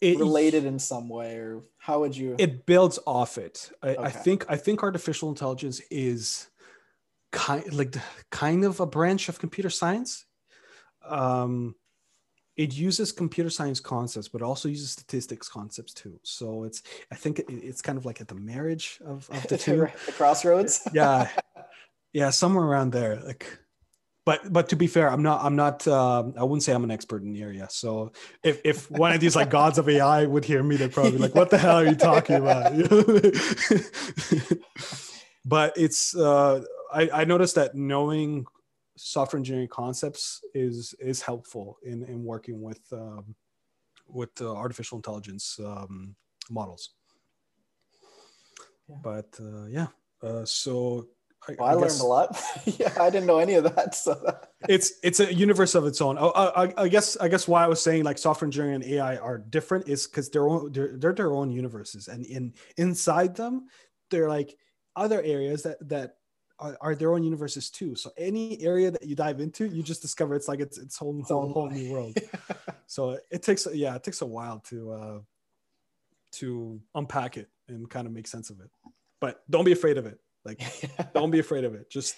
it, related in some way, or how would you? It builds off it. I, okay. I think I think artificial intelligence is kind like kind of a branch of computer science. Um, it uses computer science concepts, but also uses statistics concepts too. So it's I think it, it's kind of like at the marriage of, of the two, the crossroads. yeah, yeah, somewhere around there. Like, but but to be fair, I'm not I'm not uh, I wouldn't say I'm an expert in the area. So if if one of these like gods of AI would hear me, they'd probably be like, "What the hell are you talking about?" but it's uh, I, I noticed that knowing software engineering concepts is is helpful in in working with um, with uh, artificial intelligence um, models. Yeah. But uh, yeah, uh, so I, Well, I, learned guess a lot. yeah, I didn't know any of that. So it's it's a universe of its own. Oh, I, I- I guess I guess why I was saying like software engineering and AI are different is because they're own they're, they're their own universes, and in inside them, they're like other areas that that are, are their own universes too. So any area that you dive into, you just discover it's like it's its whole whole, whole new world. so it takes yeah, it takes a while to uh to unpack it and kind of make sense of it. But don't be afraid of it. Like don't be afraid of it. Just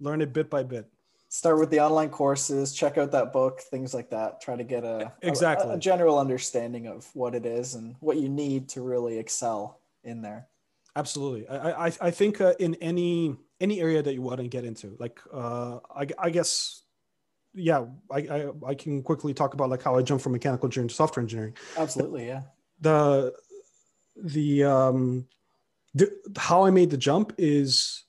learn it bit by bit. start with the online courses, check out that book, things like that. Try to get a a- Exactly. a, general understanding of what it is and what you need to really excel in there. Absolutely. I I, I think uh, in any any area that you want to get into, like uh, I, I guess, yeah, I, I I can quickly talk about like how I jumped from mechanical engineering to software engineering. Absolutely, yeah. The the um the, how I made the jump is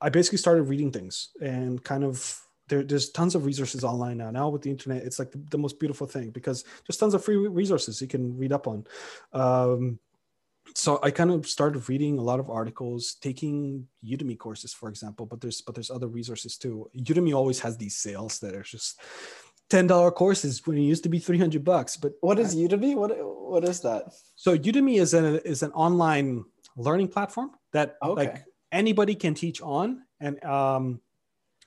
I basically started reading things and kind of there, there's tons of resources online now. Now with the internet, it's like the, the most beautiful thing because there's tons of free resources you can read up on. Um, so I kind of started reading a lot of articles, taking Udemy courses, for example. But there's but there's other resources too. Udemy always has these sales that are just ten dollar courses when it used to be three hundred bucks. But What is Udemy? What what is that? so Udemy is an is an online learning platform that Okay. like anybody can teach on and um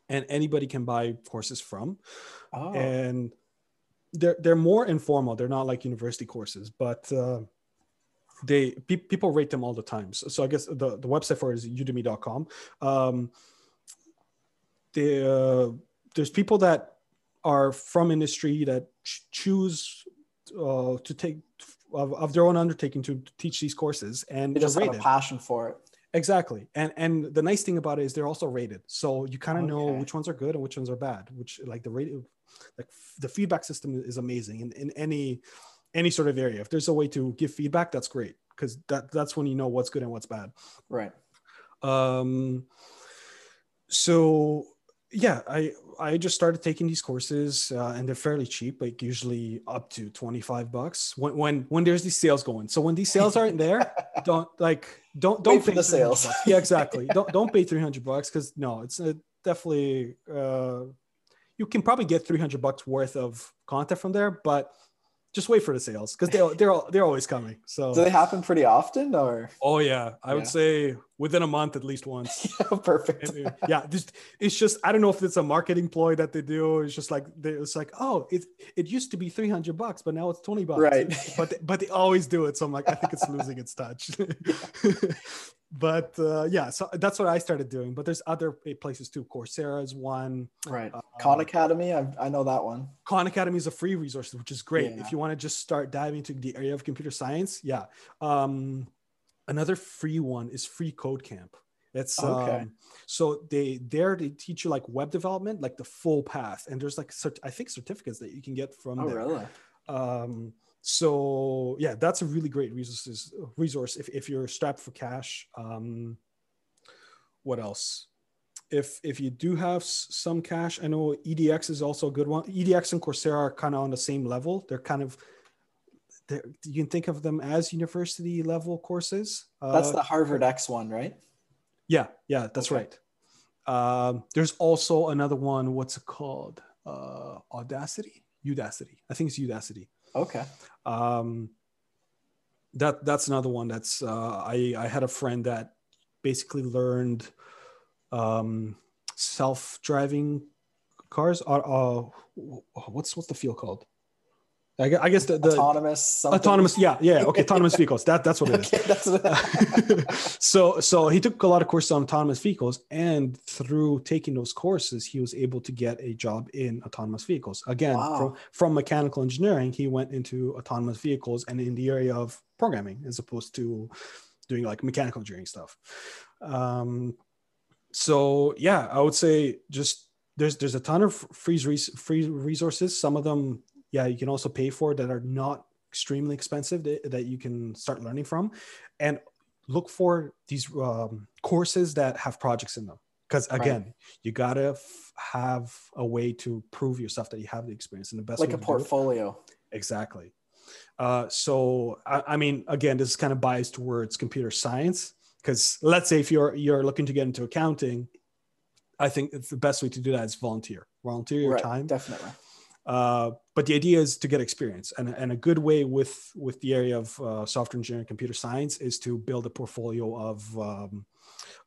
and anybody can buy courses from Oh, and they're they're more informal they're not like university courses but uh they pe- people rate them all the time so, so i guess the, the website for it is udemy.com um the, uh, there's people that are from industry that ch- choose uh, to take of, of their own undertaking to teach these courses and they just have a passion for it. Exactly. And and the nice thing about it is they're also rated. So you kind of know which ones are good and which ones are bad, which like the rate like the feedback system is amazing in, in any any sort of area. If there's a way to give feedback, that's great because that that's when you know what's good and what's bad. Right. Um so yeah, I I just started taking these courses uh, and they're fairly cheap, like usually up to 25 bucks when when when there's these sales going. So when these sales aren't there, don't like don't don't Wait for pay the sales. bucks. Yeah, exactly. don't don't pay 300 bucks because no, it's uh, definitely uh, you can probably get 300 bucks worth of content from there, but just wait for the sales because they're they're they're always coming. So Do they happen pretty often or oh yeah, I Yeah. would say within a month at least once. yeah, perfect. Yeah, just it's just I don't know if it's a marketing ploy that they do. It's just like they, it's like oh it it used to be three hundred bucks, but now it's twenty bucks. Right. But they, but they always do it, so I'm like I think it's losing its touch. But uh, yeah, so that's what I started doing. But there's other places too. Coursera is one. Right. Uh, Khan Academy, I, I know that one. Khan Academy is a free resource, which is great. Yeah. If you want to just start diving into the area of computer science, yeah. Um, another free one is Free Code Camp. It's Okay. um, so they there they teach you like web development, like the full path, and there's like cert- I think certificates that you can get from Oh, there. really? Um, so yeah, that's a really great resources resource if, if you're strapped for cash. Um, what else? If if you do have some cash, I know EDX is also a good one. EDX and Coursera are kind of on the same level. They're kind of they're, you can think of them as university level courses. That's Uh, the Harvard X one, right? yeah, yeah, that's Okay. right. Um, there's also another one. What's it called? Uh, Audacity, Udacity. I think it's Udacity. Okay. Um, that that's another one. That's uh, I I had a friend that basically learned um, self-driving cars. Uh, uh, what's what's the field called? I I guess the, the autonomous. Something. autonomous. Yeah, yeah. Okay, autonomous vehicles. That that's what it is Okay, that's what so so he took a lot of courses on autonomous vehicles and through taking those courses he was able to get a job in autonomous vehicles again Wow. from, from mechanical engineering he went into autonomous vehicles and in the area of programming as opposed to doing like mechanical engineering stuff um so yeah i would say just there's there's a ton of free free resources some of them yeah you can also pay for that are not extremely expensive that, that you can start learning from and look for these um, courses that have projects in them because Right. again you gotta f- have a way to prove yourself that you have the experience and the best like a to do it- portfolio. exactly uh, so I, I mean again this is kind of biased towards computer science because let's say if you're you're looking to get into accounting, I think the best way to do that is volunteer, volunteer your right, time. Definitely. Uh, but the idea is to get experience, and, and a good way with with the area of uh, software engineering, and computer science, is to build a portfolio of um,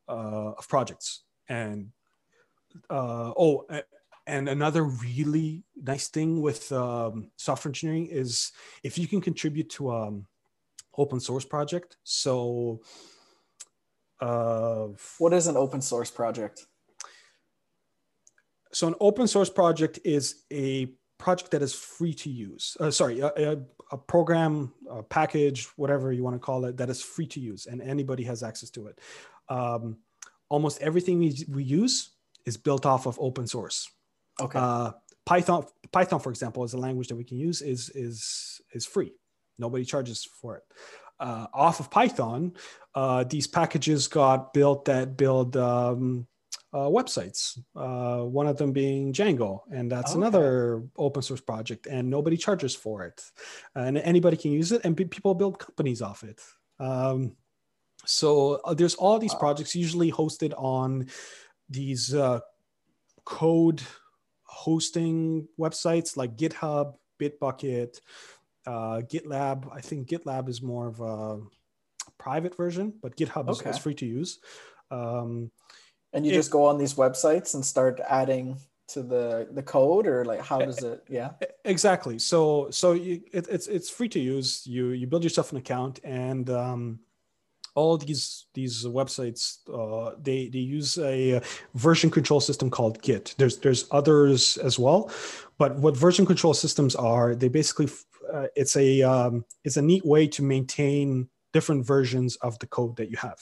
uh, of projects. And uh, oh, and another really nice thing with um, software engineering is if you can contribute to um open source project. So, uh, what is an open source project? So, an open source project is a project that is free to use. Uh, sorry, a, a, a, program, a package, whatever you want to call it, that is free to use, and anybody has access to it. Um, almost everything we, we use is built off of open source. Okay. Uh, Python, Python, for example, is a language that we can use is is is free. Nobody charges for it. Uh, off of Python, uh, these packages got built that build um, uh, websites. Uh, one of them being Django, and that's okay. another open source project, and nobody charges for it, and anybody can use it, and people build companies off it. Um, so uh, there's all these projects usually hosted on these uh, code hosting websites like GitHub, Bitbucket, uh, GitLab. I think GitLab is more of a private version, but GitHub okay. is, is, free to use. Um, and you just go on these websites and start adding to the the code, or like how does it? Yeah, exactly. So so you, it, it's it's free to use. You you build yourself an account and um, all these these websites uh, they they use a version control system called Git. There's there's others as well, but what version control systems are, they basically uh, it's a um, it's a neat way to maintain different versions of the code that you have.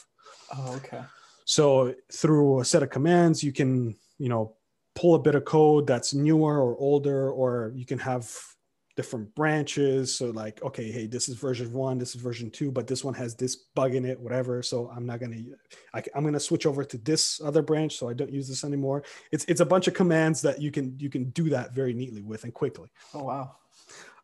Oh, okay. So through a set of commands, you can you know pull a bit of code that's newer or older, or you can have different branches. So like, okay, hey, this is version one, this is version two, but this one has this bug in it, whatever. So I'm not gonna, I, am gonna switch over to this other branch, so I don't use this anymore. It's it's a bunch of commands that you can you can do that very neatly with and quickly. Oh wow.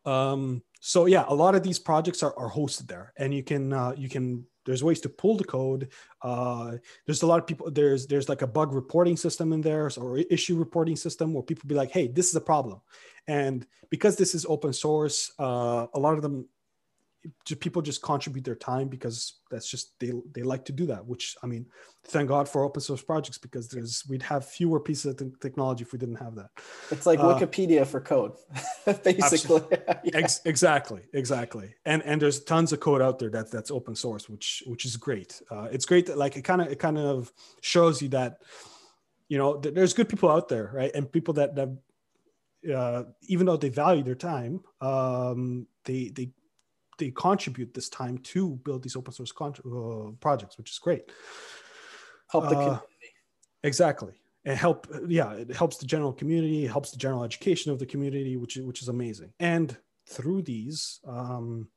Um, so yeah, a lot of these projects are, are hosted there, and you can uh, you can there's ways to pull the code. Uh, there's a lot of people there's there's like a bug reporting system in there or issue reporting system where people be like hey this is a problem. And because this is open source uh, a lot of them people just contribute their time because that's just they they like to do that which i mean thank god for open source projects because there's we'd have fewer pieces of technology if we didn't have that. It's like uh, wikipedia for code basically. yeah. Ex- exactly exactly. And and there's tons of code out there that that's open source which which is great. Uh, it's great that like it kind of it kind of shows you that you know there's good people out there right? And people that that uh, even though they value their time um, they they they contribute this time to build these open source con- uh, projects, which is great. Help the uh, community. Exactly. And help, yeah, it helps the general community, helps the general education of the community, which is which is amazing. And through these, um,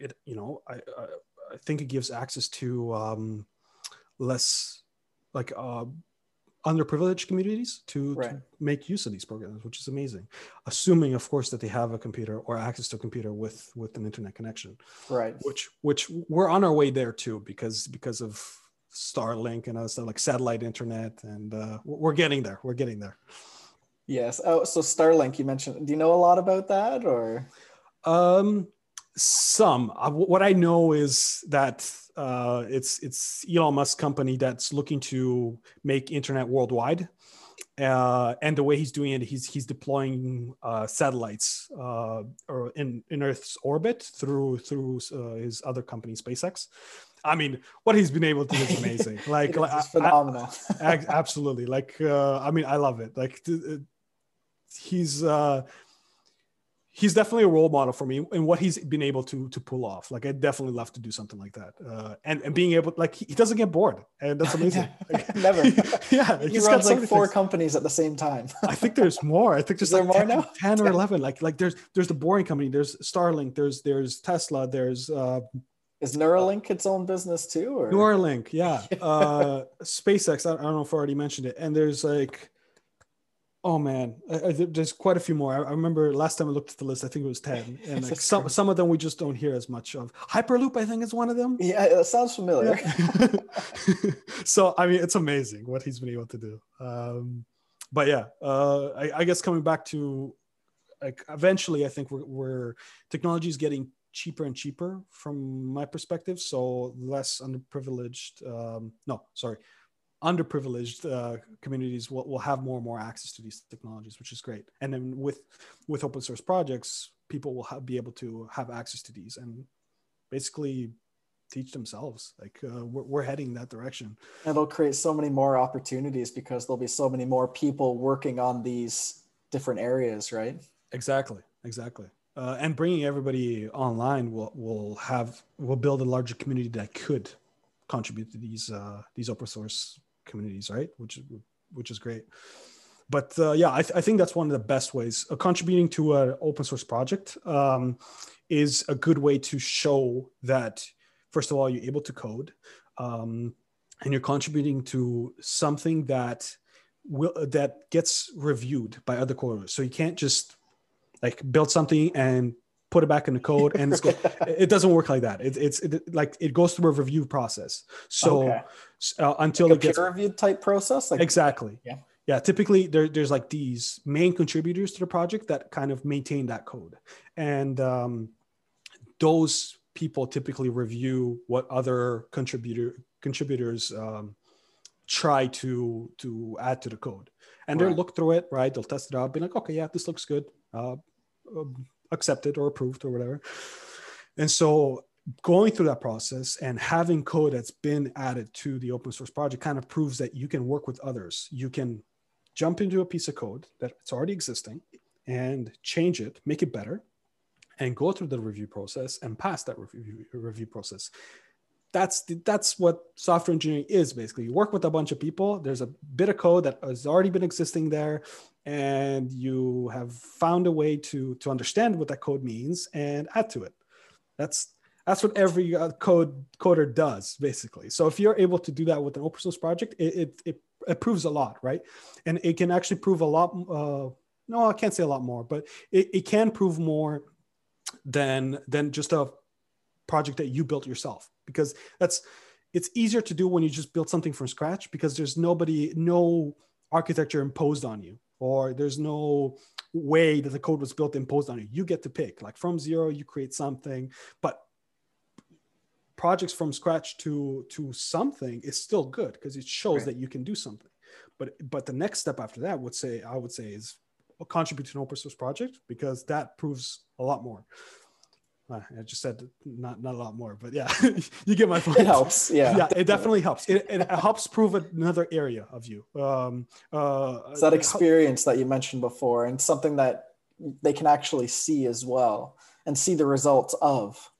it you know, I, I, I think it gives access to um, less like uh, underprivileged communities to, right. to, make use of these programs, which is amazing. Assuming, of course, that they have a computer or access to a computer with with an internet connection. Right. Which which we're on our way there too, because because of Starlink and other stuff like satellite internet, and uh, we're getting there. We're getting there. Yes. Oh, so Starlink, you mentioned. Do you know a lot about that, or? Um, some. Uh, what I know is that uh, it's it's Elon Musk's company that's looking to make internet worldwide. Uh, and the way he's doing it, he's he's deploying uh, satellites uh, or in, in Earth's orbit through through uh, his other company, SpaceX. I mean, what he's been able to do is amazing. Like, like phenomenal. I, absolutely. Like, uh, I mean, I love it. Like, he's uh, he's definitely a role model for me in what he's been able to to pull off. Like I definitely love to do something like that, uh, and and being able like he, doesn't get bored, and that's amazing. Never. yeah, he runs like four things. companies at the same time. I think there's more. I think there's like there 10, now? 10 or eleven. Like like there's there's the boring company. There's Starlink. There's there's Tesla. There's uh, is Neuralink its own business too? Or? Neuralink, yeah. uh, SpaceX. I, I don't know if I already mentioned it. And there's like Oh man, I, I, there's quite a few more. I, I, remember last time I looked at the list, I think it was ten, and like some some of them we just don't hear as much of. Hyperloop, I think, is one of them. Yeah, it sounds familiar. Yeah. so I mean, it's amazing what he's been able to do. Um, but yeah, uh, I, I, guess coming back to like eventually, I think we're, we're technology is getting cheaper and cheaper from my perspective. So less underprivileged. Um, no, sorry, underprivileged uh, communities will, will have more and more access to these technologies, which is great. And then with with open source projects, people will have, be able to have access to these and basically teach themselves. Like uh, we're, we're heading that direction. And it'll create so many more opportunities because there'll be so many more people working on these different areas, right? Exactly. Exactly. Uh, and bringing everybody online will will have will build a larger community that could contribute to these uh, these open source communities, right? Which is which is great. But uh, yeah, I, th- I, think that's one of the best ways. Uh, contributing to an open source project um, is a good way to show that first of all you're able to code, um, and you're contributing to something that will that gets reviewed by other coders. So you can't just like build something and put it back in the code and go, it doesn't work like that. It, it's it, like it goes through a review process. So okay. uh, until like it gets peer reviewed type process? Like, exactly. Yeah. Yeah typically there, there's like these main contributors to the project that kind of maintain that code. And um, those people typically review what other contributor contributors um, try to to add to the code. And right. they'll look through it right? They'll test it out be like okay yeah this looks good. Uh, um, accepted or approved or whatever. And so going through that process and having code that's been added to the open source project kind of proves that you can work with others. You can jump into a piece of code that's already existing and change it, make it better, and go through the review process and pass that review, review process. That's the, that's what software engineering is basically. You work with a bunch of people. There's a bit of code that has already been existing there and you have found a way to to understand what that code means and add to it. That's that's what every uh, code coder does basically. So if you're able to do that with an open source project it it, it, it proves a lot right? And it can actually prove a lot uh, no i can't say a lot more but it, it can prove more than than just a project that you built yourself. Because that's it's easier to do when you just build something from scratch because there's nobody no architecture imposed on you or there's no way that the code was built imposed on you. You get to pick. Like from zero, you create something, but projects from scratch to to something is still good because it shows right. that you can do something. But but the next step after that would say I would say is contribute to an open source project because that proves a lot more. I just said not not a lot more, but yeah, you get my point. It helps. Yeah, yeah, it definitely helps. It, it helps prove another area of you. Um, uh, it's that experience that you mentioned before, and something that they can actually see as well and see the results of.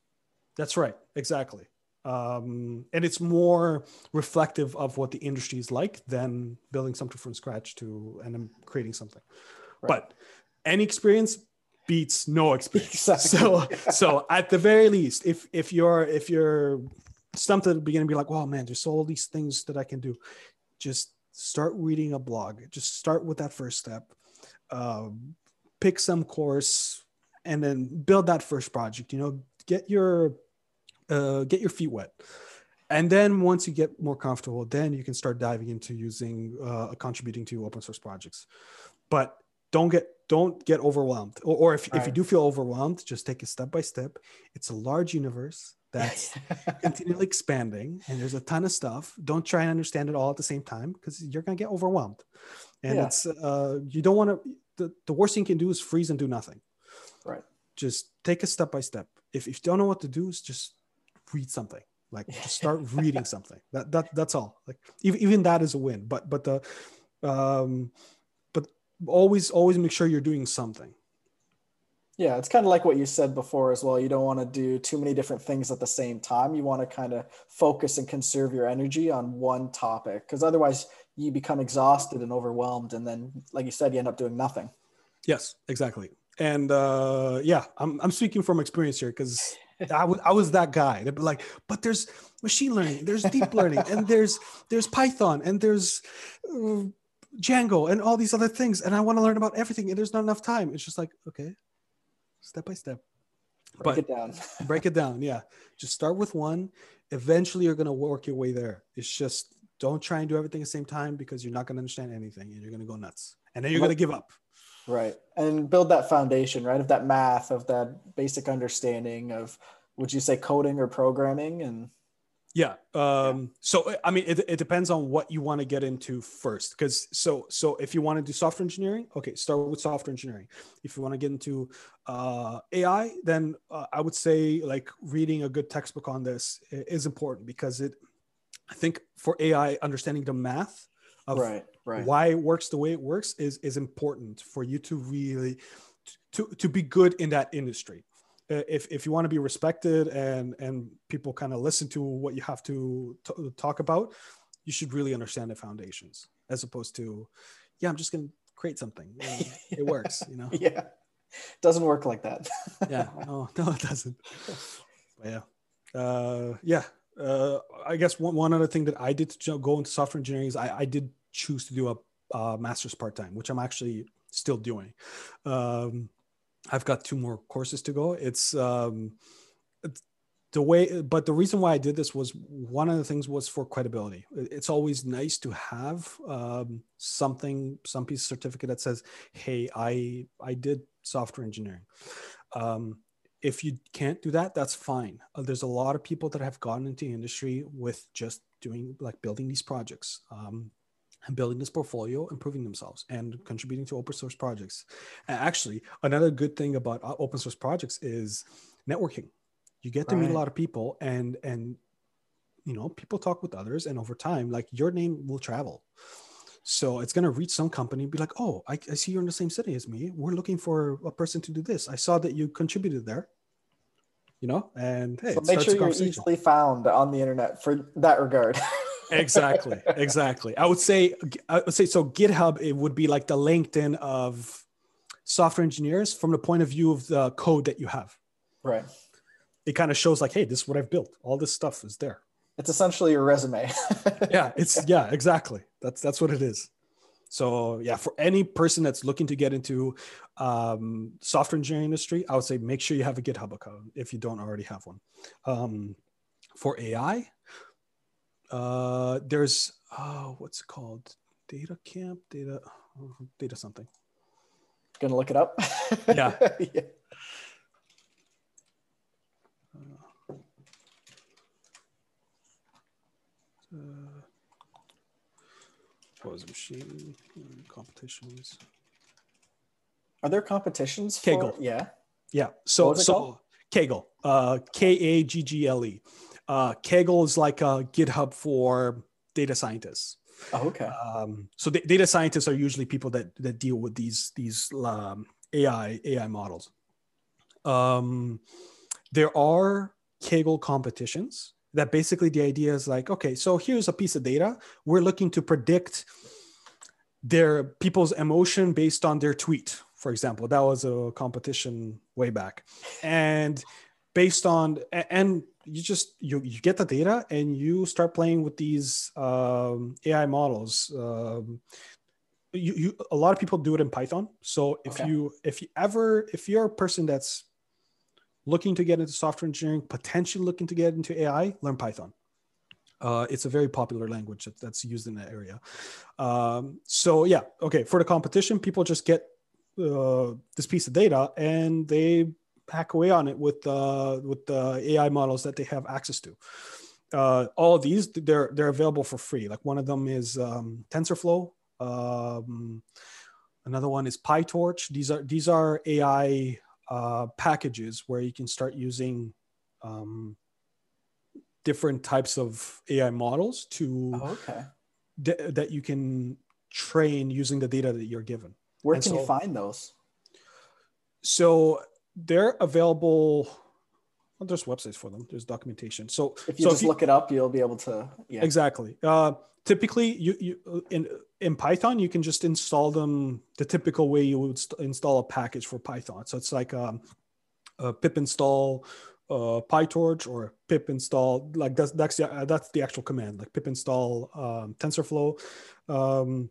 That's right. Exactly. Um, and it's more reflective of what the industry is like than building something from scratch to and creating something. Right. But any experience beats no experience. Exactly. So so at the very least, if if you're if you're stumped at the beginning, be like, oh man, there's all these things that I can do. Just start reading a blog. Just start with that first step. Um, pick some course and then build that first project. You know, get your uh, get your feet wet. And then once you get more comfortable, then you can start diving into using uh, contributing to open source projects. But don't get don't get overwhelmed. Or, or if, if you do feel overwhelmed just take it step by step. It's a large universe that's continually expanding and there's a ton of stuff. Don't try and understand it all at the same time because you're going to get overwhelmed. And yeah. it's uh, you don't want to the, the worst thing you can do is freeze and do nothing. Right. Just take a step by step. If, if you don't know what to do is just read something. Like just start reading something. That, that that's all. Like even, even that is a win. But but the um always always make sure you're doing something. Yeah it's kind of like what you said before as well. You don't want to do too many different things at the same time. You want to kind of focus and conserve your energy on one topic because otherwise you become exhausted and overwhelmed and then like you said you end up doing nothing. Yes exactly. And uh yeah i'm, I'm speaking from experience here because I was, I was that guy. They'd be like, but there's machine learning, there's deep learning, and there's there's Python, and there's uh, Django and all these other things, and I want to learn about everything, and there's not enough time. It's just like, okay, step by step. Break But- it down. break it down yeah just start with one eventually you're going to work your way there it's just don't try and do everything at the same time because you're not going to understand anything and you're going to go nuts and then you're going to give up Right. And build that foundation, right? Of that math, of that basic understanding of, would you say coding or programming? And yeah um so i mean it, it depends on what you want to get into first because so so if you want to do software engineering okay start with software engineering. If you want to get into uh ai then uh, i would say like reading a good textbook on this is important because it i think for ai understanding the math of right, right. why it works the way it works is is important for you to really to to be good in that industry. Uh, if if you want to be respected and and people kind of listen to what you have to t- talk about you should really understand the foundations as opposed to yeah i'm just going to create something And it works you know? Yeah. Doesn't work like that. yeah. No no it doesn't. But yeah. Uh yeah. Uh i guess one, one other thing that i did to go into software engineering is i i did choose to do a uh, master's part-time which i'm actually still doing. Um i've got two more courses to go. It's um it's the way but the reason why i did this was one of the things was for credibility. It's always nice to have um, something some piece of certificate that says hey i i did software engineering. Um, if you can't do that that's fine. Uh, there's a lot of people that have gotten into the industry with just doing like building these projects. Um, building this portfolio improving themselves and contributing to open source projects. Actually another good thing about uh, open source projects is networking. You get to meet a lot of people and and you know people talk with others and over time like your name will travel. So it's going to reach some company and be like oh I, I see you're in the same city as me. We're looking for a person to do this. I saw that you contributed there. You know and hey so make sure you're easily found on the internet for that regard. exactly exactly. I would say i would say so github it would be like the linkedin of software engineers from the point of view of the code that you have. Right. it kind of shows like hey this is what i've built. All this stuff is there. It's essentially your resume. yeah it's yeah exactly. That's that's what it is. So yeah for any person that's looking to get into um, software engineering industry i would say make sure you have a github account if you don't already have one. Um, for ai uh, there's oh what's it called data camp data data something Gonna look it up. Yeah. yeah. uh, what was machine competitions Are there competitions? For, Yeah. Yeah. So so? Kaggle, uh, K A G G L E. Uh, Kaggle is like a GitHub for data scientists. Oh, okay. Um, so da- data scientists are usually people that that deal with these these um, AI AI models. Um, there are Kaggle competitions that basically the idea is like, okay, so here's a piece of data. We're looking to predict their people's emotion based on their tweet, for example. That was a competition way back, and based on and you just you, you get the data and you start playing with these um, AI models. Um, you, you a lot of people do it in Python. So if Okay. you if you ever if you're a person that's looking to get into software engineering, potentially looking to get into AI, learn Python. Uh, it's a very popular language that, that's used in that area. Um, so yeah, okay. For the competition, people just get uh, this piece of data and they hack away on it with uh, with the AI models that they have access to. Uh, all of these they're they're available for free. Like one of them is um, TensorFlow. Um, another one is PyTorch. These are these are AI uh, packages where you can start using um, different types of AI models to Oh, okay. th- that you can train using the data that you're given. Where And can you find those? So they're available. Well, there's websites for them. There's documentation. So If you so just look it up, you'll be able to. Yeah. exactly. Uh, typically, you you in in Python you can just install them the typical way you would st- install a package for Python. So it's like um, a pip install uh, PyTorch or pip install like that's that's the, uh, that's the actual command like pip install um, TensorFlow. Um,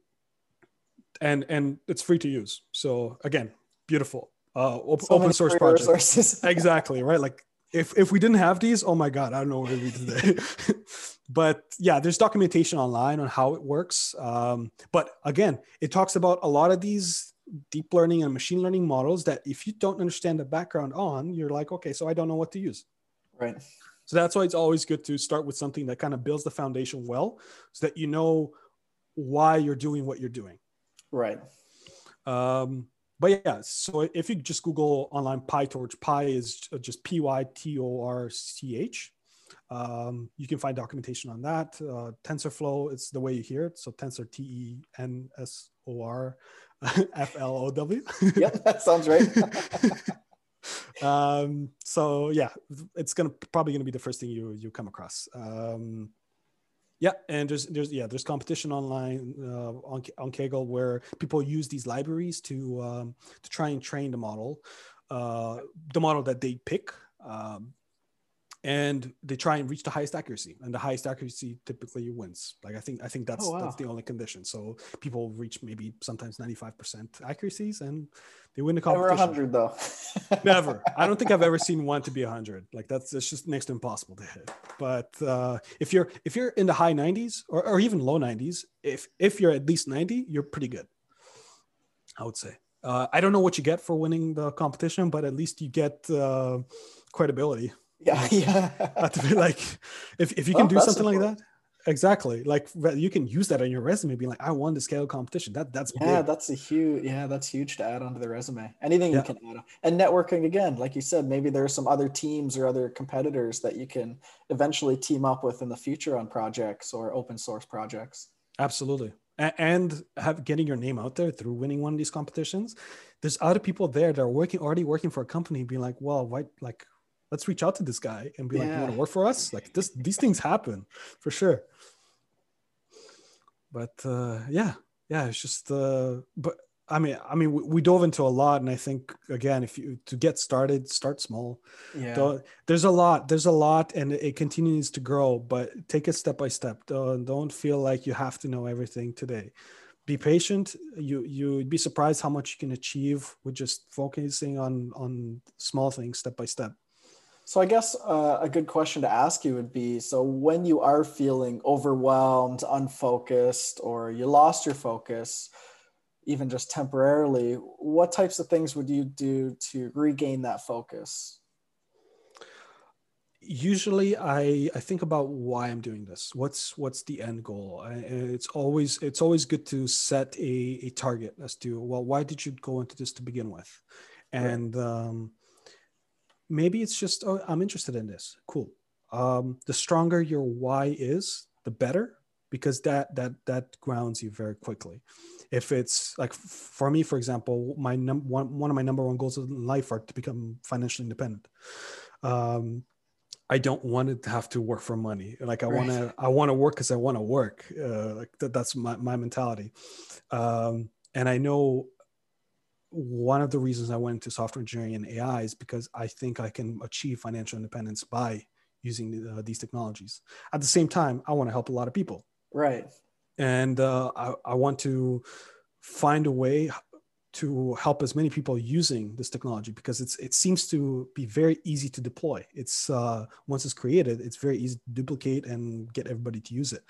and and it's free to use. So again, beautiful. Uh, op- So open source free project. resources. exactly right. Like if if we didn't have these, oh my god, I don't know where we'd be today. but yeah, there's documentation online on how it works. Um, but again, it talks about a lot of these deep learning and machine learning models that if you don't understand the background on, you're like, okay, so I don't know what to use. right. So that's why it's always good to start with something that kind of builds the foundation well, so that you know why you're doing what you're doing. Right. Um, but yeah, so if you just Google online PyTorch, Py is just P Y T O R C H. Um, you can find documentation on that. Uh, TensorFlow, it's the way you hear it. So Tensor T E N S O R F L O W. yeah, that sounds right. um, so yeah, it's gonna probably gonna be the first thing you you come across. Um, yeah, and there's there's yeah there's competition online uh, on on Kaggle where people use these libraries to um, to try and train the model, uh, the model that they pick. Um, and they try and reach the highest accuracy and the highest accuracy typically wins like i think i think that's Oh, wow. that's the only condition so people reach maybe sometimes 95% accuracies and they win the competition Never a competition hundred though. Never. I don't think I've ever seen one to be 100. Like that's that's just next to impossible to hit. But uh, if you're if you're in the high 90s or, or even low 90s, if if you're at least 90, you're pretty good. I would say. Uh, I don't know what you get for winning the competition, but at least you get uh, credibility. Yeah, yeah. To be like, if, if you can oh, do that's something like that, exactly. Like you can use that on your resume, being like, I won the scale competition. That that's Yeah, big. that's a huge. Yeah, that's huge to add onto the resume. Anything Yeah. you can add, on. and networking again, like you said, maybe there are some other teams or other competitors that you can eventually team up with in the future on projects or open source projects. Absolutely. And have getting your name out there through winning one of these competitions. There's other people there that are working already working for a company, being like, "Well, why? Like, let's reach out to this guy and be like, you want to work for us? Like, this these things happen for sure." But uh, yeah, yeah, it's just. Uh, but I mean, I mean, we, we dove into a lot, and I think again, if you to get started, start small. Yeah, Don't- there's a lot there's a lot and it continues to grow but take it step by step don't, don't feel like you have to know everything today be patient you you'd be surprised how much you can achieve with just focusing on on small things step by step So I guess uh, a good question to ask you would be: so when you are feeling overwhelmed, unfocused, or you lost your focus, even just temporarily, what types of things would you do to regain that focus? usually i i think about why i'm doing this. What's what's the end goal? I, it's always it's always good to set a, a target as to well why did you go into this to begin with? And um maybe it's just oh, i'm interested in this cool um the stronger your why is the better because that that that grounds you very quickly if it's like for me for example my num- one, one of my number one goals in life are to become financially independent um I don't want to have to work for money. Like I Right. want to, I want to work because I want to work. Uh, like that, that's my, my mentality. Um, and I know one of the reasons I went into software engineering and AI is because I think I can achieve financial independence by using uh, these technologies. At the same time, I want to help a lot of people, Right. and uh, I, I want to find a way to help as many people using this technology because it's it seems to be very easy to deploy. It's uh, once it's created, it's very easy to duplicate and get everybody to use it.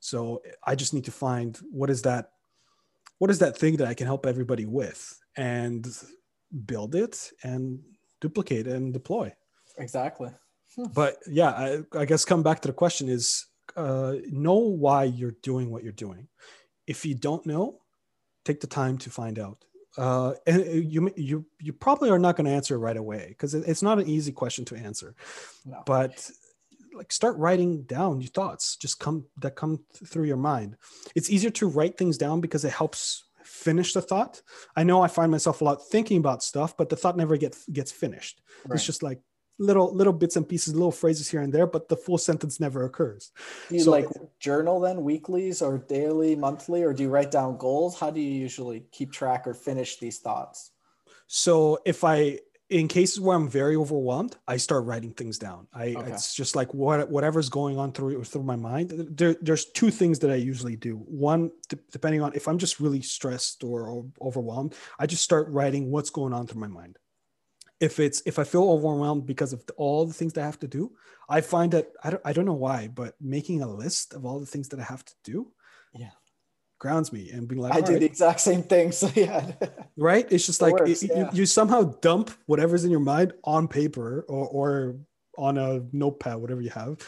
So I just need to find what is that what is that thing that I can help everybody with and build it and duplicate and deploy. Exactly. But yeah, I, I guess come back to the question is uh, know why you're doing what you're doing. If you don't know, take the time to find out. Uh, and you you you probably are not going to answer right away because it's not an easy question to answer. No. But like start writing down your thoughts just come that come th- through your mind it's easier to write things down because it helps finish the thought i know i find myself a lot thinking about stuff but the thought never gets gets finished Right. it's just like little little bits and pieces little phrases here and there but the full sentence never occurs Do you So- like journal then, weeklies or daily, monthly, or do you write down goals? How do you usually keep track or finish these thoughts? so if i in cases where I'm very overwhelmed, I start writing things down. I Okay. it's just like what whatever's going on through through my mind. There, there's two things that I usually do. One, d- depending on if I'm just really stressed or, or overwhelmed, I just start writing what's going on through my mind. If it's if I feel overwhelmed because of all the things that I have to do, I find that I don't I don't know why, but making a list of all the things that I have to do, Yeah. Grounds me and being like, I do right." the exact same thing. So yeah. right it's just It like works, it- yeah. you, you somehow dump whatever's in your mind on paper or, or on a notepad whatever you have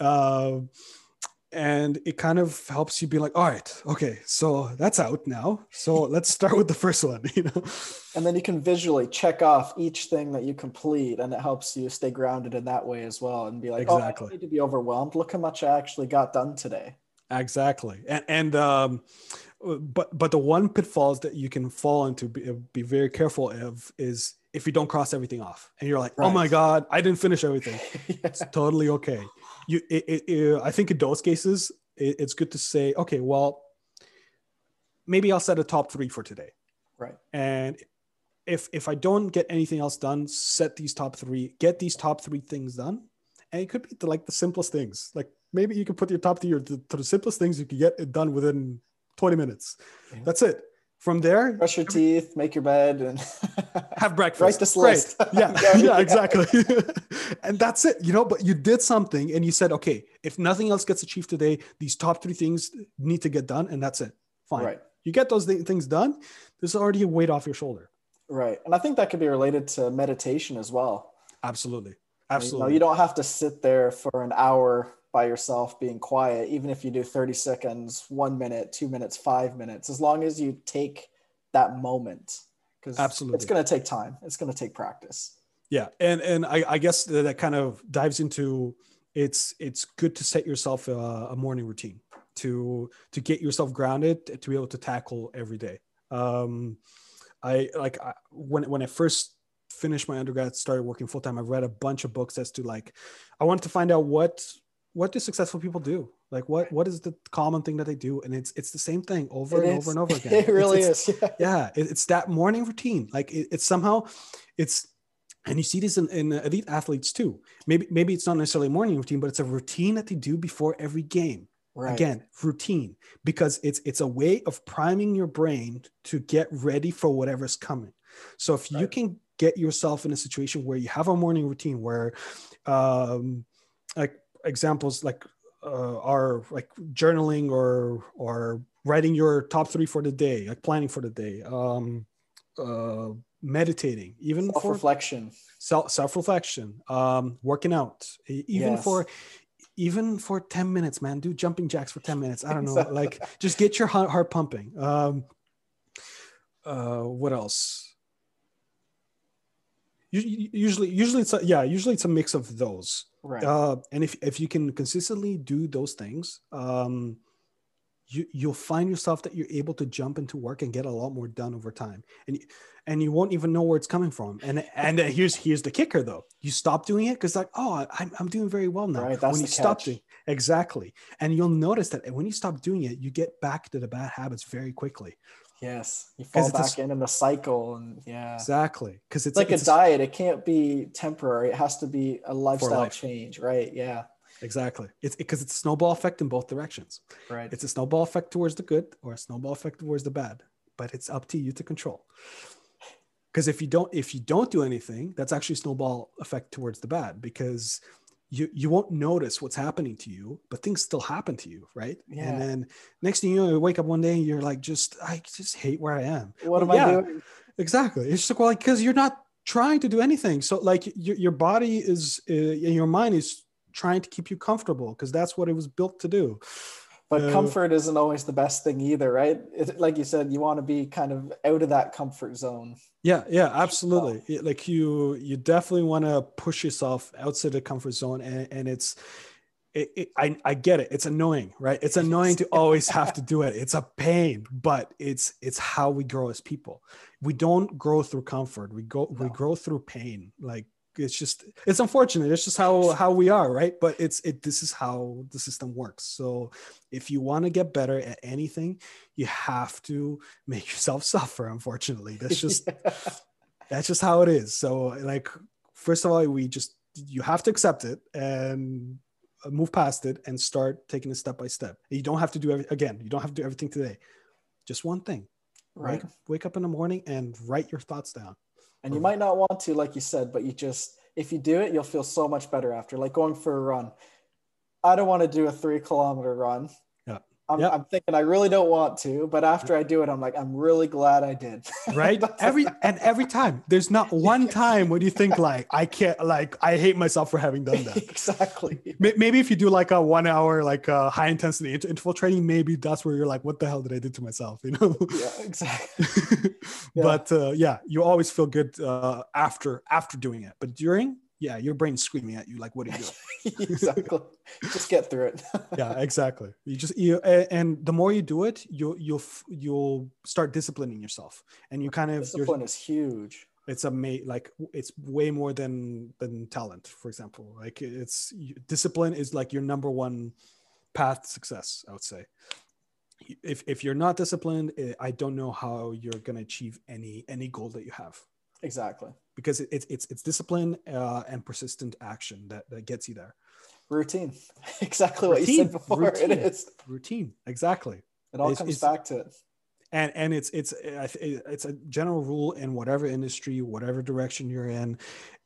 um, and it kind of helps you be like all right okay so that's out now so let's start with the first one you know and then you can visually check off each thing that you complete and it helps you stay grounded in that way as well and be like oh I Exactly. don't need to be overwhelmed look how much i actually got done today exactly and and um but but the one pitfalls that you can fall into be, be very careful of is if you don't cross everything off and you're like oh my god i didn't finish everything Yeah. it's totally okay. You, it, it, it- I think in those cases, it, it's good to say, okay, well, maybe I'll set a top three for today, right and if if I don't get anything else done, set these top three, get these top three things done, and it could be the, like the simplest things. Like maybe you can put your top three or to, to the simplest things you can get it done within 20 minutes. Yeah. That's it. From there, brush your teeth make your bed and have breakfast. Write this Great. list. Yeah, Yeah. yeah, exactly. and that's it, you know. But you did something, and you said, okay, if nothing else gets achieved today, these top three things need to get done, and that's it. Fine. right You get those thi- things done. There's already a weight off your shoulder. right and i think that could be related to meditation as well Absolutely. You know, Absolutely. you don't have to sit there for an hour by yourself being quiet, even if you do 30 seconds, one minute, two minutes, five minutes, as long as you take that moment. Because Absolutely. it's going to take time. It's going to take practice. yeah and and i, I guess that, kind of dives into it's it's good to set yourself a, a morning routine to to get yourself grounded to be able to tackle every day um i like I, when when i first finished my undergrad started working full-time i read a bunch of books as to like i wanted to find out what what do successful people do like what what is the common thing that they do and it's it's the same thing over It and is. over and over again It really It's- is. Yeah. yeah it, it's that morning routine like it, it's somehow it's and you see this in, in elite athletes too maybe maybe it's not necessarily a morning routine but it's a routine that they do before every game Right. again routine because it's it's a way of priming your brain to get ready for whatever's coming so if you can get yourself in a situation where you have a morning routine where um examples like uh, are like journaling or or writing your top three for the day like planning for the day um uh meditating even Self for reflection. self self-reflection um working out even Yes. for even for 10 minutes man do jumping jacks for 10 minutes i don't know like just get your heart, heart pumping um uh what else usually usually it's a, yeah usually it's a mix of those Right. uh, and if, if you can consistently do those things um, you, you'll find yourself that you're able to jump into work and get a lot more done over time. And and you won't even know where it's coming from. And and uh, here's here's the kicker though. You stop doing it because like oh I'm, I'm doing very well now. Right, when you stop doing exactly. And you'll notice that when you stop doing it you get back to the bad habits very quickly yes. You fall it's a back s- in in the cycle. And yeah. exactly because it's, It's like a diet. It can't be temporary. It has to be a lifestyle life. change. Right. Yeah. exactly it's because it's a snowball effect in both directions Right. It's a snowball effect towards the good or a snowball effect towards the bad, but it's up to you to control. Because if you don't, if you don't do anything, that's actually snowball effect towards the bad because you you won't notice what's happening to you, but things still happen to you, right? Yeah. And then next thing you know, you wake up one day and you're like, just I just hate where I am. what am Well, I doing? Exactly. It's just like because you're not trying to do anything. So like your your body is uh, and your mind is trying to keep you comfortable because that's what it was built to do. But comfort isn't always the best thing either, right? It, like you said, you want to be kind of out of that comfort zone. Yeah, yeah, absolutely. Like you, you definitely want to push yourself outside the comfort zone, and, and it's, it, it, I, I get it. It's annoying, right? It's annoying to always have to do it. It's a pain, but it's, it's how we grow as people. We don't grow through comfort. We go, we grow through pain. Like it's just, it's unfortunate. It's just how how we are, right? But it's it. This is how the system works. So if you want to get better at anything, you have to make yourself suffer. Unfortunately, that's just that's just how it is. So like, first of all, we just you have to accept it and move past it and start taking it step by step. You don't have to do every, again. You don't have to do everything today. Just one thing. Right. Wake, wake up in the morning and write your thoughts down. And you mm-hmm. might not want to, like you said, but you just if you do it, you'll feel so much better after. Like going for a run. I don't want to do a three kilometer run. I'm, Yep. I'm thinking I really don't want to, but after I do it, I'm like, I'm really glad I did. right every and every time there's not one time when you think like i can't like i hate myself for having done that exactly. Maybe if you do like a one hour like uh, high intensity inter- interval training maybe that's where you're like what the hell did i do to myself you know Yeah, exactly. Yeah. but uh, yeah you always feel good uh, after after doing it but during yeah your brain's screaming at you like what are you doing exactly. Just get through it. yeah exactly you just you and the more you do it you'll you'll you'll start disciplining yourself and you kind of Discipline is huge. it's a ma- like it's way more than than talent for example like it's discipline is like your number one path to success i would say if, if you're not disciplined eh, i don't know how you're going to achieve any any goal that you have Exactly. Because it, it's it's it's discipline uh, and persistent action that, that gets you there Routine. Exactly what you said before. routine, It is. routine exactly It all It's- comes it's- back to it. and and it's it's it's a general rule in whatever industry whatever direction you're in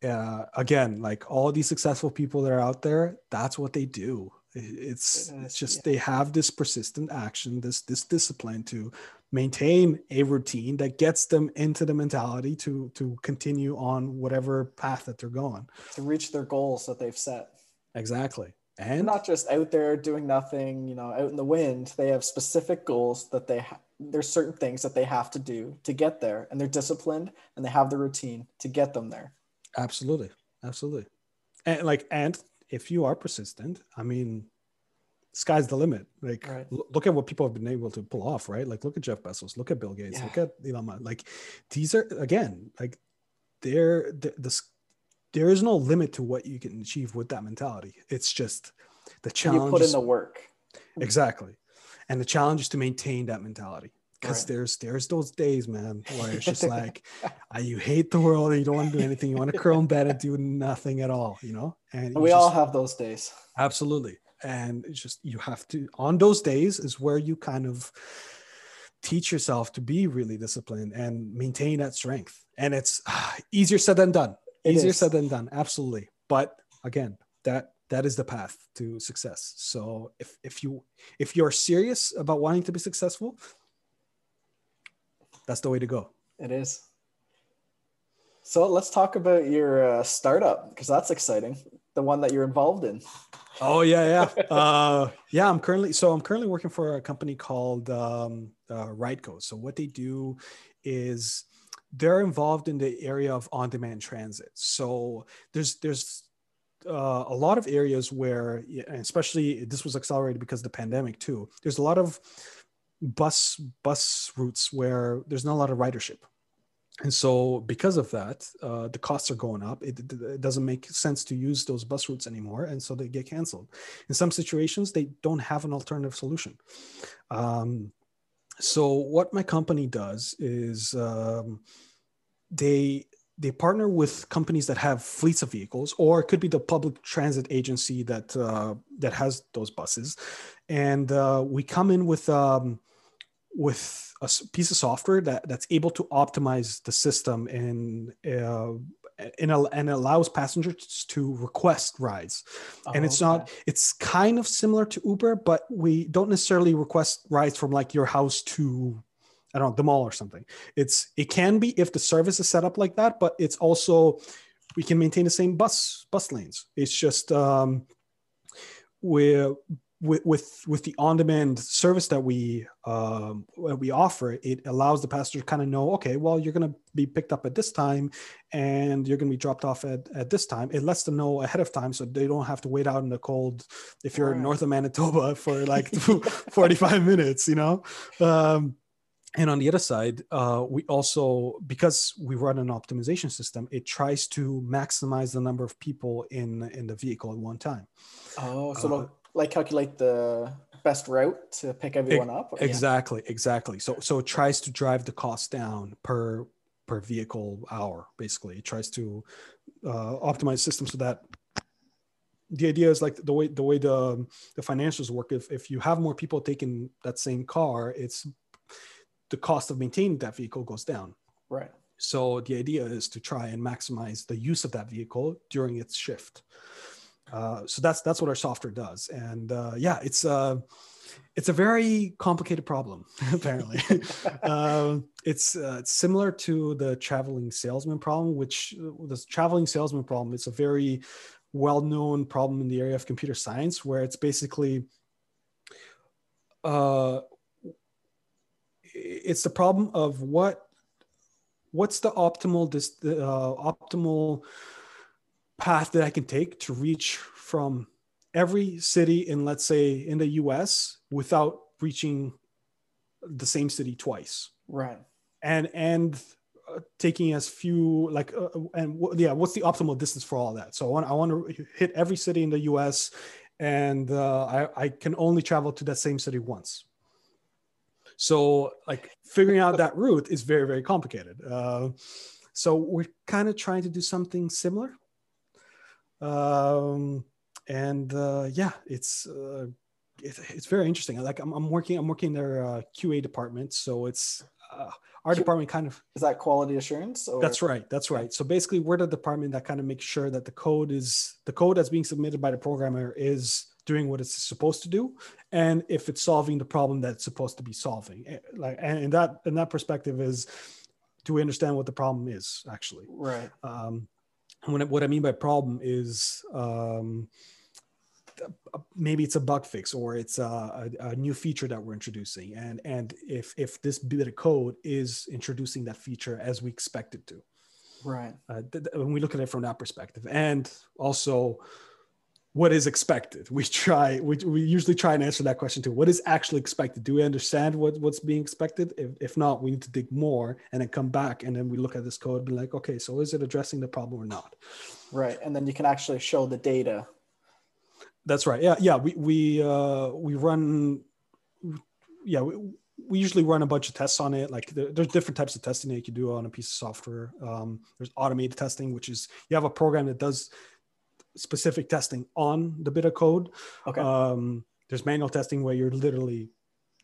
uh, again like all these successful people that are out there that's what they do it's it's just yeah. they have this persistent action this this discipline to maintain a routine that gets them into the mentality to to continue on whatever path that they're going To reach their goals that they've set. exactly They're and not just out there doing nothing, you know, out in the wind. They have specific goals that they ha- there's certain things that they have to do to get there, and they're disciplined and they have the routine to get them there. Absolutely, absolutely, and like, and if you are persistent, I mean, sky's the limit. Like, Right. l- look at what people have been able to pull off, right? Like, look at Jeff Bezos, look at Bill Gates, look Yeah. at Elon Musk. Like, these are again, like, there, the, the there is no limit to what you can achieve with that mentality. It's just the challenge. you put in the work. exactly, and the challenge is to maintain that mentality. Because Right. there's there's those days, man, where it's just like uh, you hate the world and you don't want to do anything. You want to curl in bed and do nothing at all, you know. And We all have those days. absolutely, and it's just you have to on those days is where you kind of teach yourself to be really disciplined and maintain that strength. And it's ah, easier said than done. It easier is. said than done, absolutely. But again, that that is the path to success. So if if you if you're serious about wanting to be successful, that's the way to go. It is. So let's talk about your uh, startup because that's exciting. The one that you're involved in. Oh yeah, yeah, uh, yeah. I'm currently so I'm currently working for a company called um, uh, Rideco. So what they do is they're involved in the area of on-demand transit. So there's there's uh, a lot of areas where, especially this was accelerated because of the pandemic too. There's a lot of bus bus routes where there's not a lot of ridership. And so, because of that, uh, the costs are going up. It, it- doesn't make sense to use those bus routes anymore, and so they get canceled. In some situations, they don't have an alternative solution. Um, so, what my company does is um, they they partner with companies that have fleets of vehicles, or it could be the public transit agency that uh, that has those buses, and uh, we come in with um, with a piece of software that, that's able to optimize the system and uh, and, and allows passengers to request rides. and it's Oh, not it's kind of similar to Uber, but we don't necessarily request rides from like your house to I don't know the mall or something. It's it can be if the service is set up like that, but it's also we can maintain the same bus bus lanes. It's just um, we're with with with the on-demand service that we um, that we offer, it allows the passenger to kind of know, okay, well, you're going to be picked up at this time, and you're going to be dropped off at, at this time. It lets them know ahead of time, so they don't have to wait out in the cold if you're Right. north of Manitoba for like 45 minutes, you know. Um, and on the other side, uh, we also because we run an optimization system, it tries to maximize the number of people in in the vehicle at one time. Oh, so Uh, like calculate the best route to pick everyone up. or- yeah. Exactly, exactly. So so it tries to drive the cost down per per vehicle hour. Basically, it tries to uh, optimize systems so that the idea is like the way the way the the financials work. If if you have more people taking that same car, it's the cost of maintaining that vehicle goes down. Right. So the idea is to try and maximize the use of that vehicle during its shift. Uh, so that's that's what our software does, and uh, yeah, it's uh, it's a very complicated problem. Apparently, uh, it's uh, it's similar to the traveling salesman problem, which uh, the traveling salesman problem. It's a very well-known problem in the area of computer science, where it's basically uh, it's the problem of what what's the optimal this uh, optimal path that I can take to reach from every city in let's say in the US without reaching the same city twice. Right. And and uh, taking as few like uh, and w- yeah what's the optimal distance for all that? So I want I want to hit every city in the US and uh, I, I can only travel to that same city once. So like figuring out that route is very very complicated. Uh, so we're kind of trying to do something similar um, and uh, yeah, it's uh, it, it's very interesting. Like I'm, I'm working I'm working in their uh, QA department, so it's uh, our department kind of is that quality assurance or? That's right. That's right. So basically we're the department that kind of makes sure that the code is the code that's being submitted by the programmer is doing what it's supposed to do. And if it's solving the problem that it's supposed to be solving Eh, like and in that in that perspective is do we understand what the problem is actually? Right. Um, and when, what I mean by problem is um, maybe it's a bug fix or it's a, a, a, new feature that we're introducing, and and if if this bit of code is introducing that feature as we expect it to, right. Uh, th- th- when we look at it from that perspective, and also what is expected. We try we, we usually try and answer that question too. What is actually expected? Do we understand what, what's being expected? If, if not we need to dig more and then come back and then we look at this code and be like okay so is it addressing the problem or not? Right and then you can actually show the data. That's right. Yeah yeah we we uh we run yeah we, we usually run a bunch of tests on it. Like there, there's different types of testing that you can do on a piece of software. Um, there's automated testing which is you have a program that does specific testing on the bit of code. Okay. Um, there's manual testing where you're literally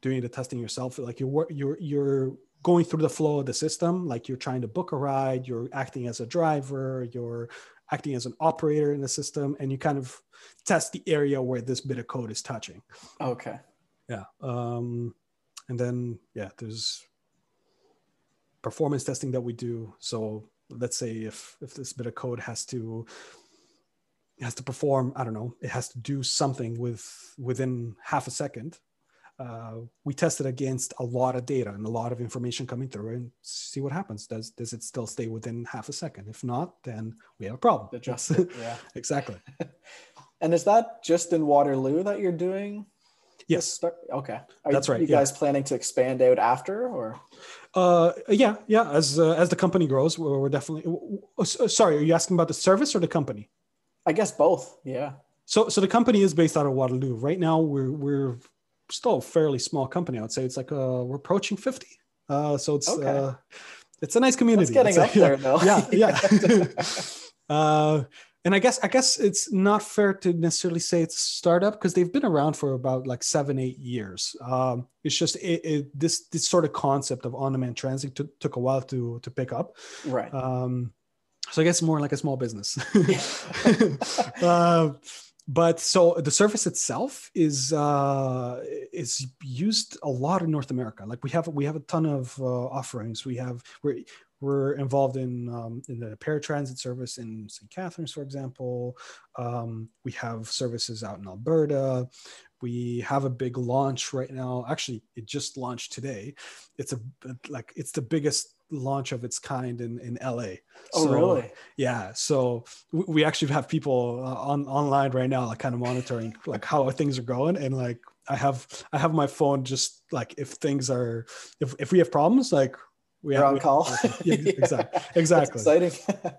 doing the testing yourself. Like you're you're you're going through the flow of the system. Like you're trying to book a ride. You're acting as a driver. You're acting as an operator in the system, and you kind of test the area where this bit of code is touching. Okay. Yeah. Um, and then yeah, there's performance testing that we do. So let's say if if this bit of code has to has to perform i don't know it has to do something with within half a second. Uh, we test it against a lot of data and a lot of information coming through and see what happens. Does does it still stay within half a second? If not then we have a problem. Adjust it, yeah. Exactly. And is that just in waterloo that you're doing? Yes. Okay. Are That's you, right, you yeah. guys planning to expand out after or? Uh yeah yeah. As uh, as the company grows we're, we're definitely oh, s- sorry are you asking about the service or the company i guess both yeah So, so the company is based out of Waterloo. Right now, we're we're still a fairly small company. I would say it's like uh, we're approaching fifty. Uh, so it's Okay. uh, it's a nice community. getting It's a- up there, though. Yeah, yeah. uh, and I guess I guess it's not fair to necessarily say it's a startup because they've been around for about like seven, eight years. Um, it's just it, it, this this sort of concept of on-demand transit took took a while to to pick up. right Um, so I guess more like a small business. uh, but so the service itself is uh, is used a lot in North America. Like we have we have a ton of uh, offerings. We have we're we're involved in um, in the paratransit service in St. Catharines, for example. Um, we have services out in Alberta. We have a big launch right now. Actually, it just launched today. It's a like it's the biggest launch of its kind in in LA. oh So, really yeah so we, we actually have people uh, on online right now like kind of monitoring like how things are going and like i have i have my phone just like if things are if, if we have problems like we You're on we- call. yeah, exactly exactly exciting.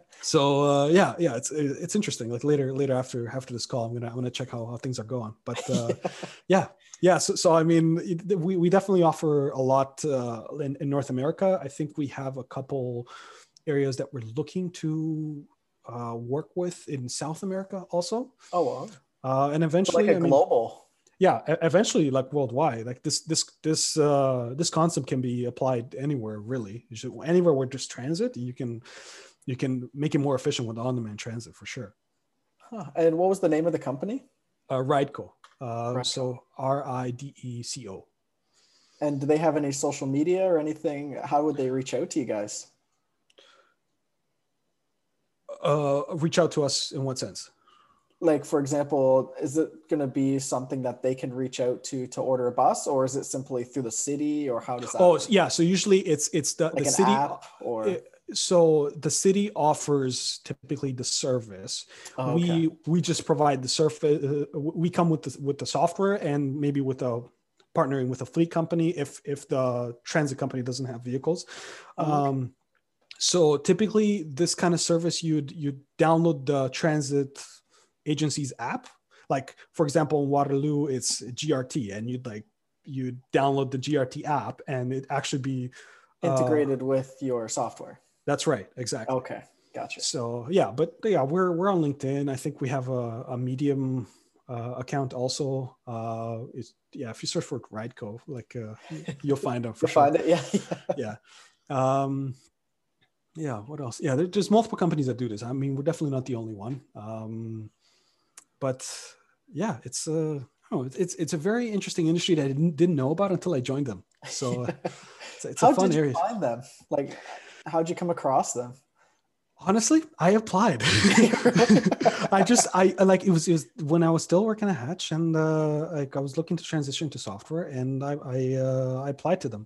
so uh, yeah yeah it's it's interesting like later later after after this call i'm gonna i'm gonna check how, how things are going but uh yeah yeah so, so i mean it- we, we definitely offer a lot uh, in, in north america i think we have a couple areas that we're looking to uh, work with in south america also oh well. uh, and eventually like a I mean, global. Yeah eventually like worldwide like this this this uh this concept can be applied anywhere really You should- anywhere where there's transit you can you can make it more efficient with on-demand transit for sure Huh. And what was the name of the company? uh rideco uh Rideco. so r-i-d-e-c-o And do they have any social media or anything? How would they reach out to you guys? uh reach out to us in what sense Like, for example, is it going to be something that they can reach out to to order a bus, or is it simply through the city, or how does that? oh work? yeah so usually it's it's the, like the city app or it- so the city offers typically the service Oh, okay. we we just provide the surface uh, we come with the with the software and maybe with a partnering with a fleet company if if the transit company doesn't have vehicles Oh, okay. um so typically this kind of service you'd you download the transit agency's app. Like for example in waterloo it's grt and you'd like you download the grt app and it actually be uh, integrated with your software. that's right exactly. Okay, gotcha. so yeah but yeah we're we're on linkedin. I think we have a, a medium uh, account also. Uh it's yeah if you search for rideco like uh you'll find them for sure find it, yeah. yeah. Um yeah what else? Yeah there, there's multiple companies that do this. I mean we're definitely not the only one. Um but yeah it's uh oh, it's, it's it's a very interesting industry that i didn't, didn't know about until i joined them so uh, it's, it's How a fun did you area find them? Like, how'd you come across them? honestly i applied i just i like it was it was when i was still working at hatch and uh like i was looking to transition to software and i i uh i applied to them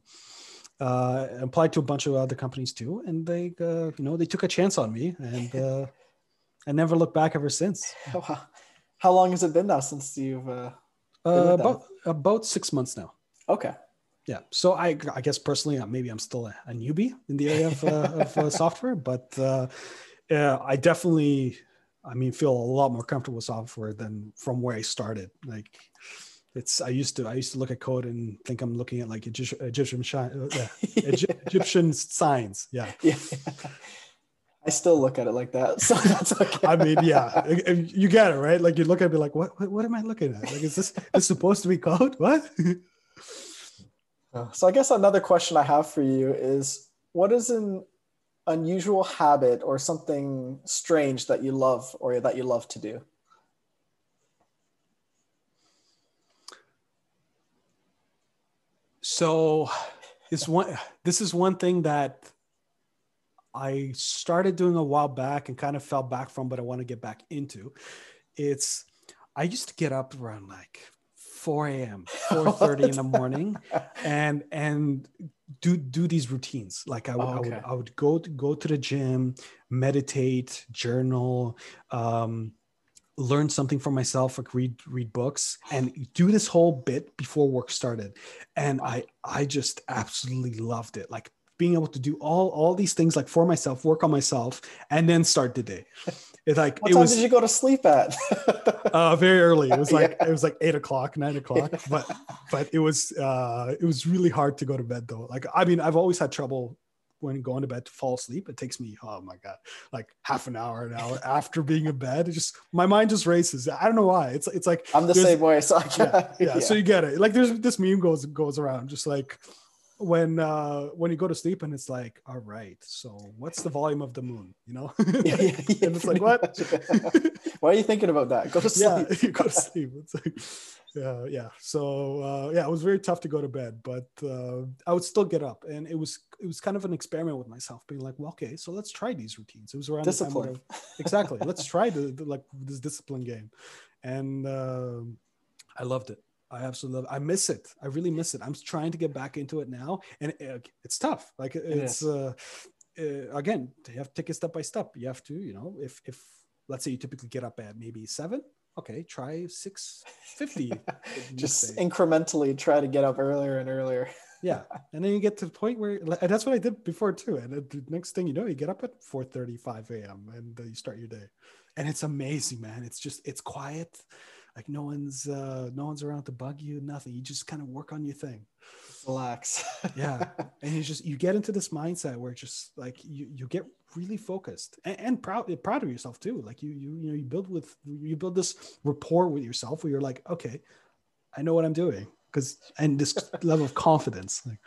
uh applied to a bunch of other companies too and they uh you know they took a chance on me and uh i never looked back ever since Wow. How long has it been now since you've? Uh... uh, about about six months now Okay. yeah so i i guess personally uh, maybe i'm still a, a newbie in the area of, uh, of uh, software but uh, i definitely i mean feel a lot more comfortable with software than from where i started like it's i used to i used to look at code and think i'm looking at like egyptian egyptian, egyptian signs yeah Yeah. I still look at it like that, so that's okay. i mean yeah you get it right like you look at me like what, what what am i looking at like is this this supposed to be code what So I guess another question I have for you is what is an unusual habit or something strange that you love or that you love to do? So this one this is one thing that I started doing a while back and kind of fell back from, but I want to get back into. It's I used to get up around like 4 a.m., 4:30 in the morning and and do do these routines. Like I would, Oh, I would. I would go to, go to the gym, meditate, journal, um, learn something for myself, like read read books, and do this whole bit before work started. And I I just absolutely loved it. Like being able to do all all these things like for myself, work on myself, and then start the day. It's like What it time was did you go to sleep at? uh, very early. It was like Yeah. it was like eight o'clock, nine o'clock. But but it was uh, it was really hard to go to bed though. Like I mean, I've always had trouble when going to bed to fall asleep. It takes me oh my god, like half an hour, an hour after being in bed. It just my mind just races. I don't know why. It's it's like I'm the same way. So I yeah, yeah. So you get it. Like there's this meme goes goes around, just like when uh when you go to sleep and it's like, all right, so what's the volume of the moon? You know? Yeah, yeah, yeah, and it's like what? Why are you thinking about that? Go to sleep. yeah, you go to sleep. It's like, yeah, yeah. So uh, yeah, it was very tough to go to bed, but uh, I would still get up, and it was it was kind of an experiment with myself, being like, well, okay, so let's try these routines. It was around the time when Discipline. I- exactly. let's try the, the like this discipline game, and um I loved it. I absolutely love. I miss it. I really miss it. I'm trying to get back into it now, and it, it's tough. Like it's is. uh, uh, again, you have to take it step by step. You have to, you know, if if let's say you typically get up at maybe seven, okay, try six fifty. Just incrementally try to get up earlier and earlier. yeah and then you get to the point where and that's what i did before too and the next thing you know you get up at four thirty five a.m and uh, you start your day and it's amazing man it's just it's quiet like no one's uh no one's around to bug you nothing. You just kind of work on your thing. Relax. Yeah. And you just you get into this mindset where it's just like you you get really focused and, and proud proud of yourself too. Like you you you know you build with you build this rapport with yourself where you're like okay i know what i'm doing. Because and this level of confidence. like,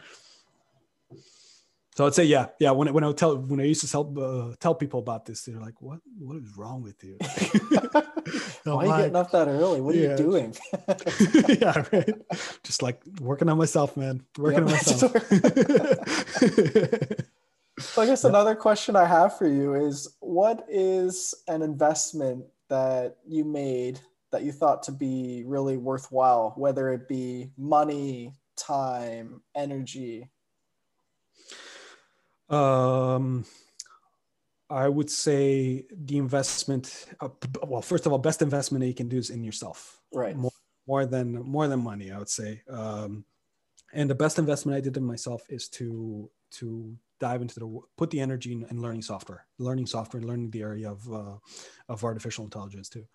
so I'd say, yeah, yeah. When, when I would tell when I used to tell uh, tell people about this, they're like, "What? What is wrong with you? Why are you getting up that early? What are you doing?" yeah, right. Just like working on myself, man. Working yep. on myself. so I guess another question I have for you is, what is an investment that you made that you thought to be really worthwhile, whether it be money, time, energy? Um, I would say the investment. Uh, well, first of all, best investment that you can do is in yourself. Right. More, more than more than money, I would say. Um, and the best investment I did in myself is to to dive into the put the energy in, in learning software, learning software, and learning the area of uh, of artificial intelligence too.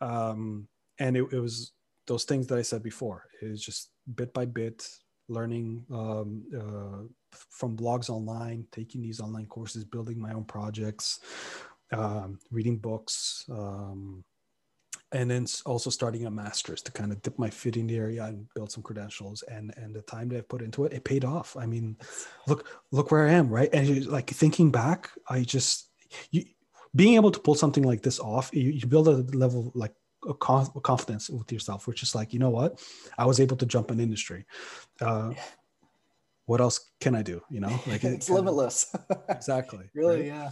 Um, and it, it was those things that I said before. It was just bit by bit learning um, uh, from blogs online, taking these online courses, building my own projects, um, reading books, um, and then also starting a master's to kind of dip my feet in the area and build some credentials. And and the time that I put into it, it paid off. I mean, look look where I am, right? And like thinking back, I just you being able to pull something like this off, you, you build a level like confidence with yourself, which is like, you know what, I was able to jump an industry. Uh, what else can I do? You know, like it's limitless. exactly. Really, right? yeah.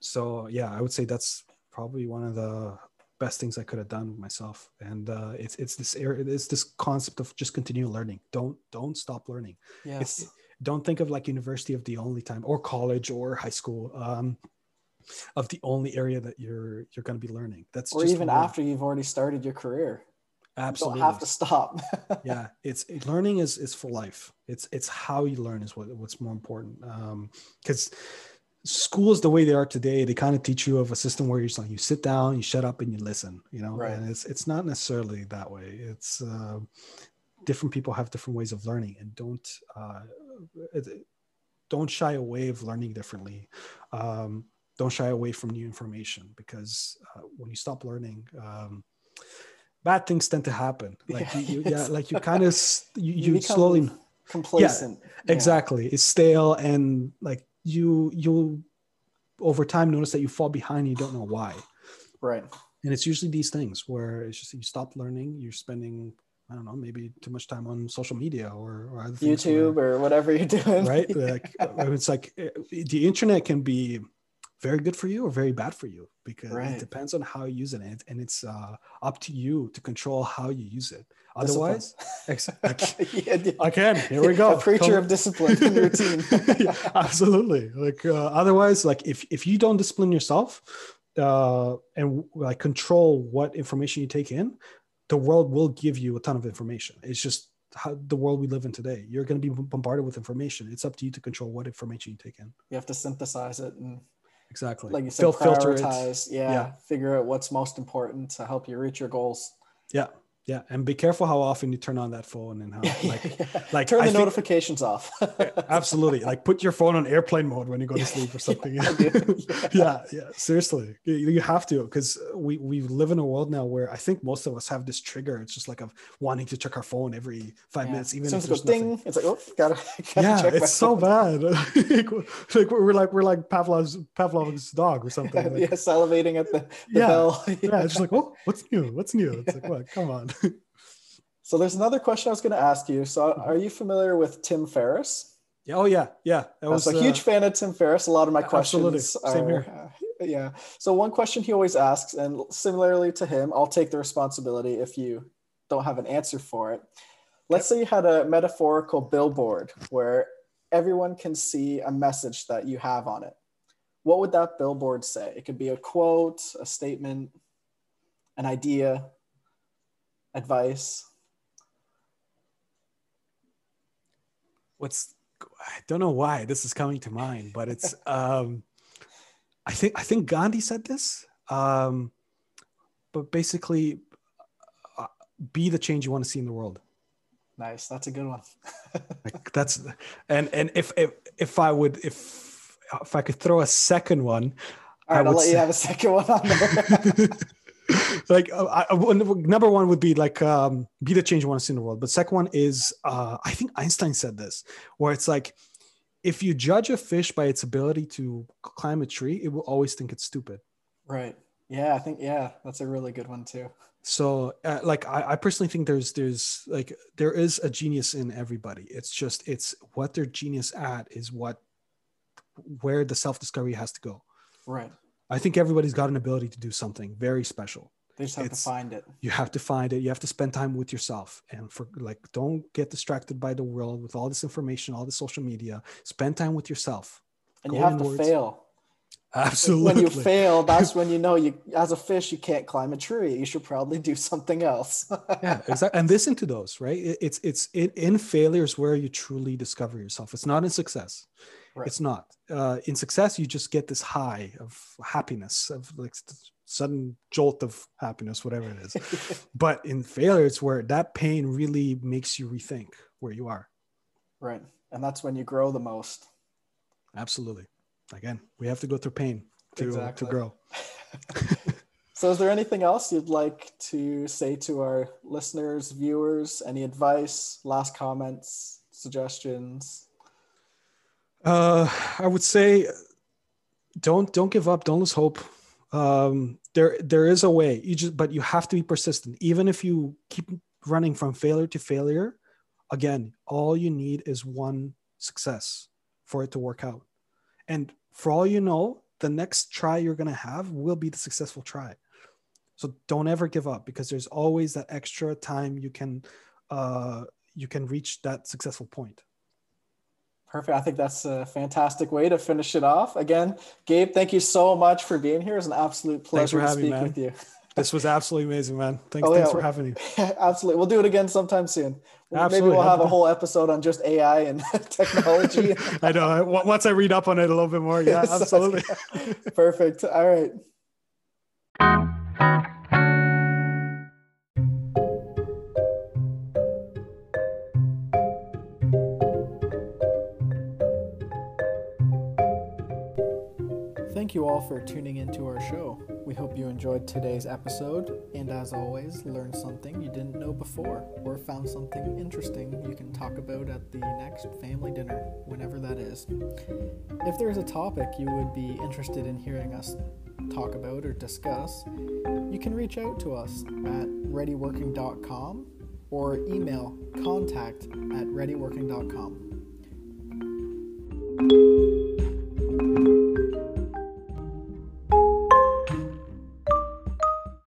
So yeah, I would say that's probably one of the best things I could have done with myself. And uh, it's it's this area, it's this concept of just continue learning. Don't don't stop learning. Yes. It's, don't think of like university of the only time or college or high school. Um, of the only area that you're you're going to be learning. That's or even after you've already started your career. Absolutely, you don't have to stop. yeah, it's learning is is for life. It's it's how you learn is what what's more important. Because um, schools, the way they are today, they kind of teach you of a system where you're just like you sit down, you shut up, and you listen. You know, right. and it's it's not necessarily that way. It's uh, different people have different ways of learning, and don't. Uh, don't shy away of learning differently. Um, don't shy away from new information because uh, when you stop learning, um, bad things tend to happen. Like yeah, you, yeah like you kind of you, you, you slowly complacent. Yeah, yeah, exactly. It's stale and like you you over time notice that you fall behind. you don't know why. Right. And it's usually these things where it's just you stop learning. You're spending I don't know, maybe too much time on social media or, or YouTube where, or whatever you're doing. Right. Like it's like eh, the internet can be very good for you or very bad for you because right. it depends on how you use it and, and it's uh, up to you to control how you use it. Otherwise yeah, again here we go. A preacher Come. of discipline and routine yeah, absolutely. Like uh, otherwise like if, if you don't discipline yourself uh, and like control what information you take in the world will give you a ton of information. It's just how the world we live in today. You're going to be bombarded with information. It's up to you to control what information you take in. You have to synthesize it and exactly. Like you said Fil- prioritize yeah, yeah. figure out what's most important to help you reach your goals. Yeah yeah, and be careful how often you turn on that phone and how like yeah. like turn the I notifications think, off. absolutely, like put your phone on airplane mode when you go to sleep or something. yeah, yeah. yeah, yeah, seriously, you have to because we we live in a world now where I think most of us have this trigger. It's just like of wanting to check our phone every five minutes, even if there's ding. Nothing. It's like oh, gotta. gotta yeah, it's so bad. like we're like we're like Pavlov's Pavlov's dog or something. Like, yeah, salivating at the, the yeah. bell. yeah, it's just like oh, what's new? What's new? It's like what? Come on. So there's another question I was going to ask you. So are you familiar with Tim Ferriss? Yeah, oh yeah, yeah. I was a huge uh, fan of Tim Ferriss. A lot of my questions absolutely. Same are, here. Uh, yeah. So one question he always asks, and similarly to him, I'll take the responsibility if you don't have an answer for it. Let's say you had a metaphorical billboard where everyone can see a message that you have on it. What would that billboard say? It could be a quote, a statement, an idea, advice. what's I don't know why this is coming to mind, but it's um, I think I think Gandhi said this. Um, but basically, uh, be the change you want to see in the world. Nice, that's a good one. like that's and and if if if I would if if I could throw a second one, all right, I'll let say, you have a second one on there. like uh, I, number one would be like um, be the change you want to see in the world. But second one is uh, i think einstein said this where it's like if you judge a fish by its ability to climb a tree it will always think it's stupid. Right. Yeah i think yeah that's a really good one too. So uh, like I, I personally think there's there's like there is a genius in everybody. It's just it's what they're genius at is what where the self-discovery has to go. Right. I think everybody's got an ability to do something very special. They just have it's, to find it. You have to find it. You have to spend time with yourself and for like don't get distracted by the world with all this information, all the social media. Spend time with yourself. And Go you have inwards. to fail. Absolutely. When you fail, that's when you know you as a fish you can't climb a tree. You should probably do something else. yeah, exactly. And listen to those, right? It's it's in, in failures where you truly discover yourself. It's not in success. Right. It's not. Uh, in success, you just get this high of happiness, of like sudden jolt of happiness, whatever it is. but in failure, it's where that pain really makes you rethink where you are. Right. And that's when you grow the most. Absolutely. Again, we have to go through pain to, exactly. to grow. so, is there anything else you'd like to say to our listeners, viewers? Any advice, last comments, suggestions? Uh, I would say don't don't give up. Don't lose hope. Um, there there is a way. You just but you have to be persistent. Even if you keep running from failure to failure, again, all you need is one success for it to work out. And for all you know, the next try you're gonna have will be the successful try. So don't ever give up because there's always that extra time you can uh, you can reach that successful point. Perfect. I think that's a fantastic way to finish it off. Again, Gabe, thank you so much for being here. It's an absolute pleasure to speak me, with you. This was absolutely amazing, man. Thanks, oh, thanks for having me. absolutely. We'll do it again sometime soon. Absolutely. Maybe we'll have a whole episode on just AI and technology. I know. Once I read up on it a little bit more, yeah, absolutely. Perfect. All right. You all for tuning into our show. We hope you enjoyed today's episode, and as always, learned something you didn't know before, or found something interesting you can talk about at the next family dinner, whenever that is. If there's a topic you would be interested in hearing us talk about or discuss, you can reach out to us at readyworking.com or email contact at readyworking.com.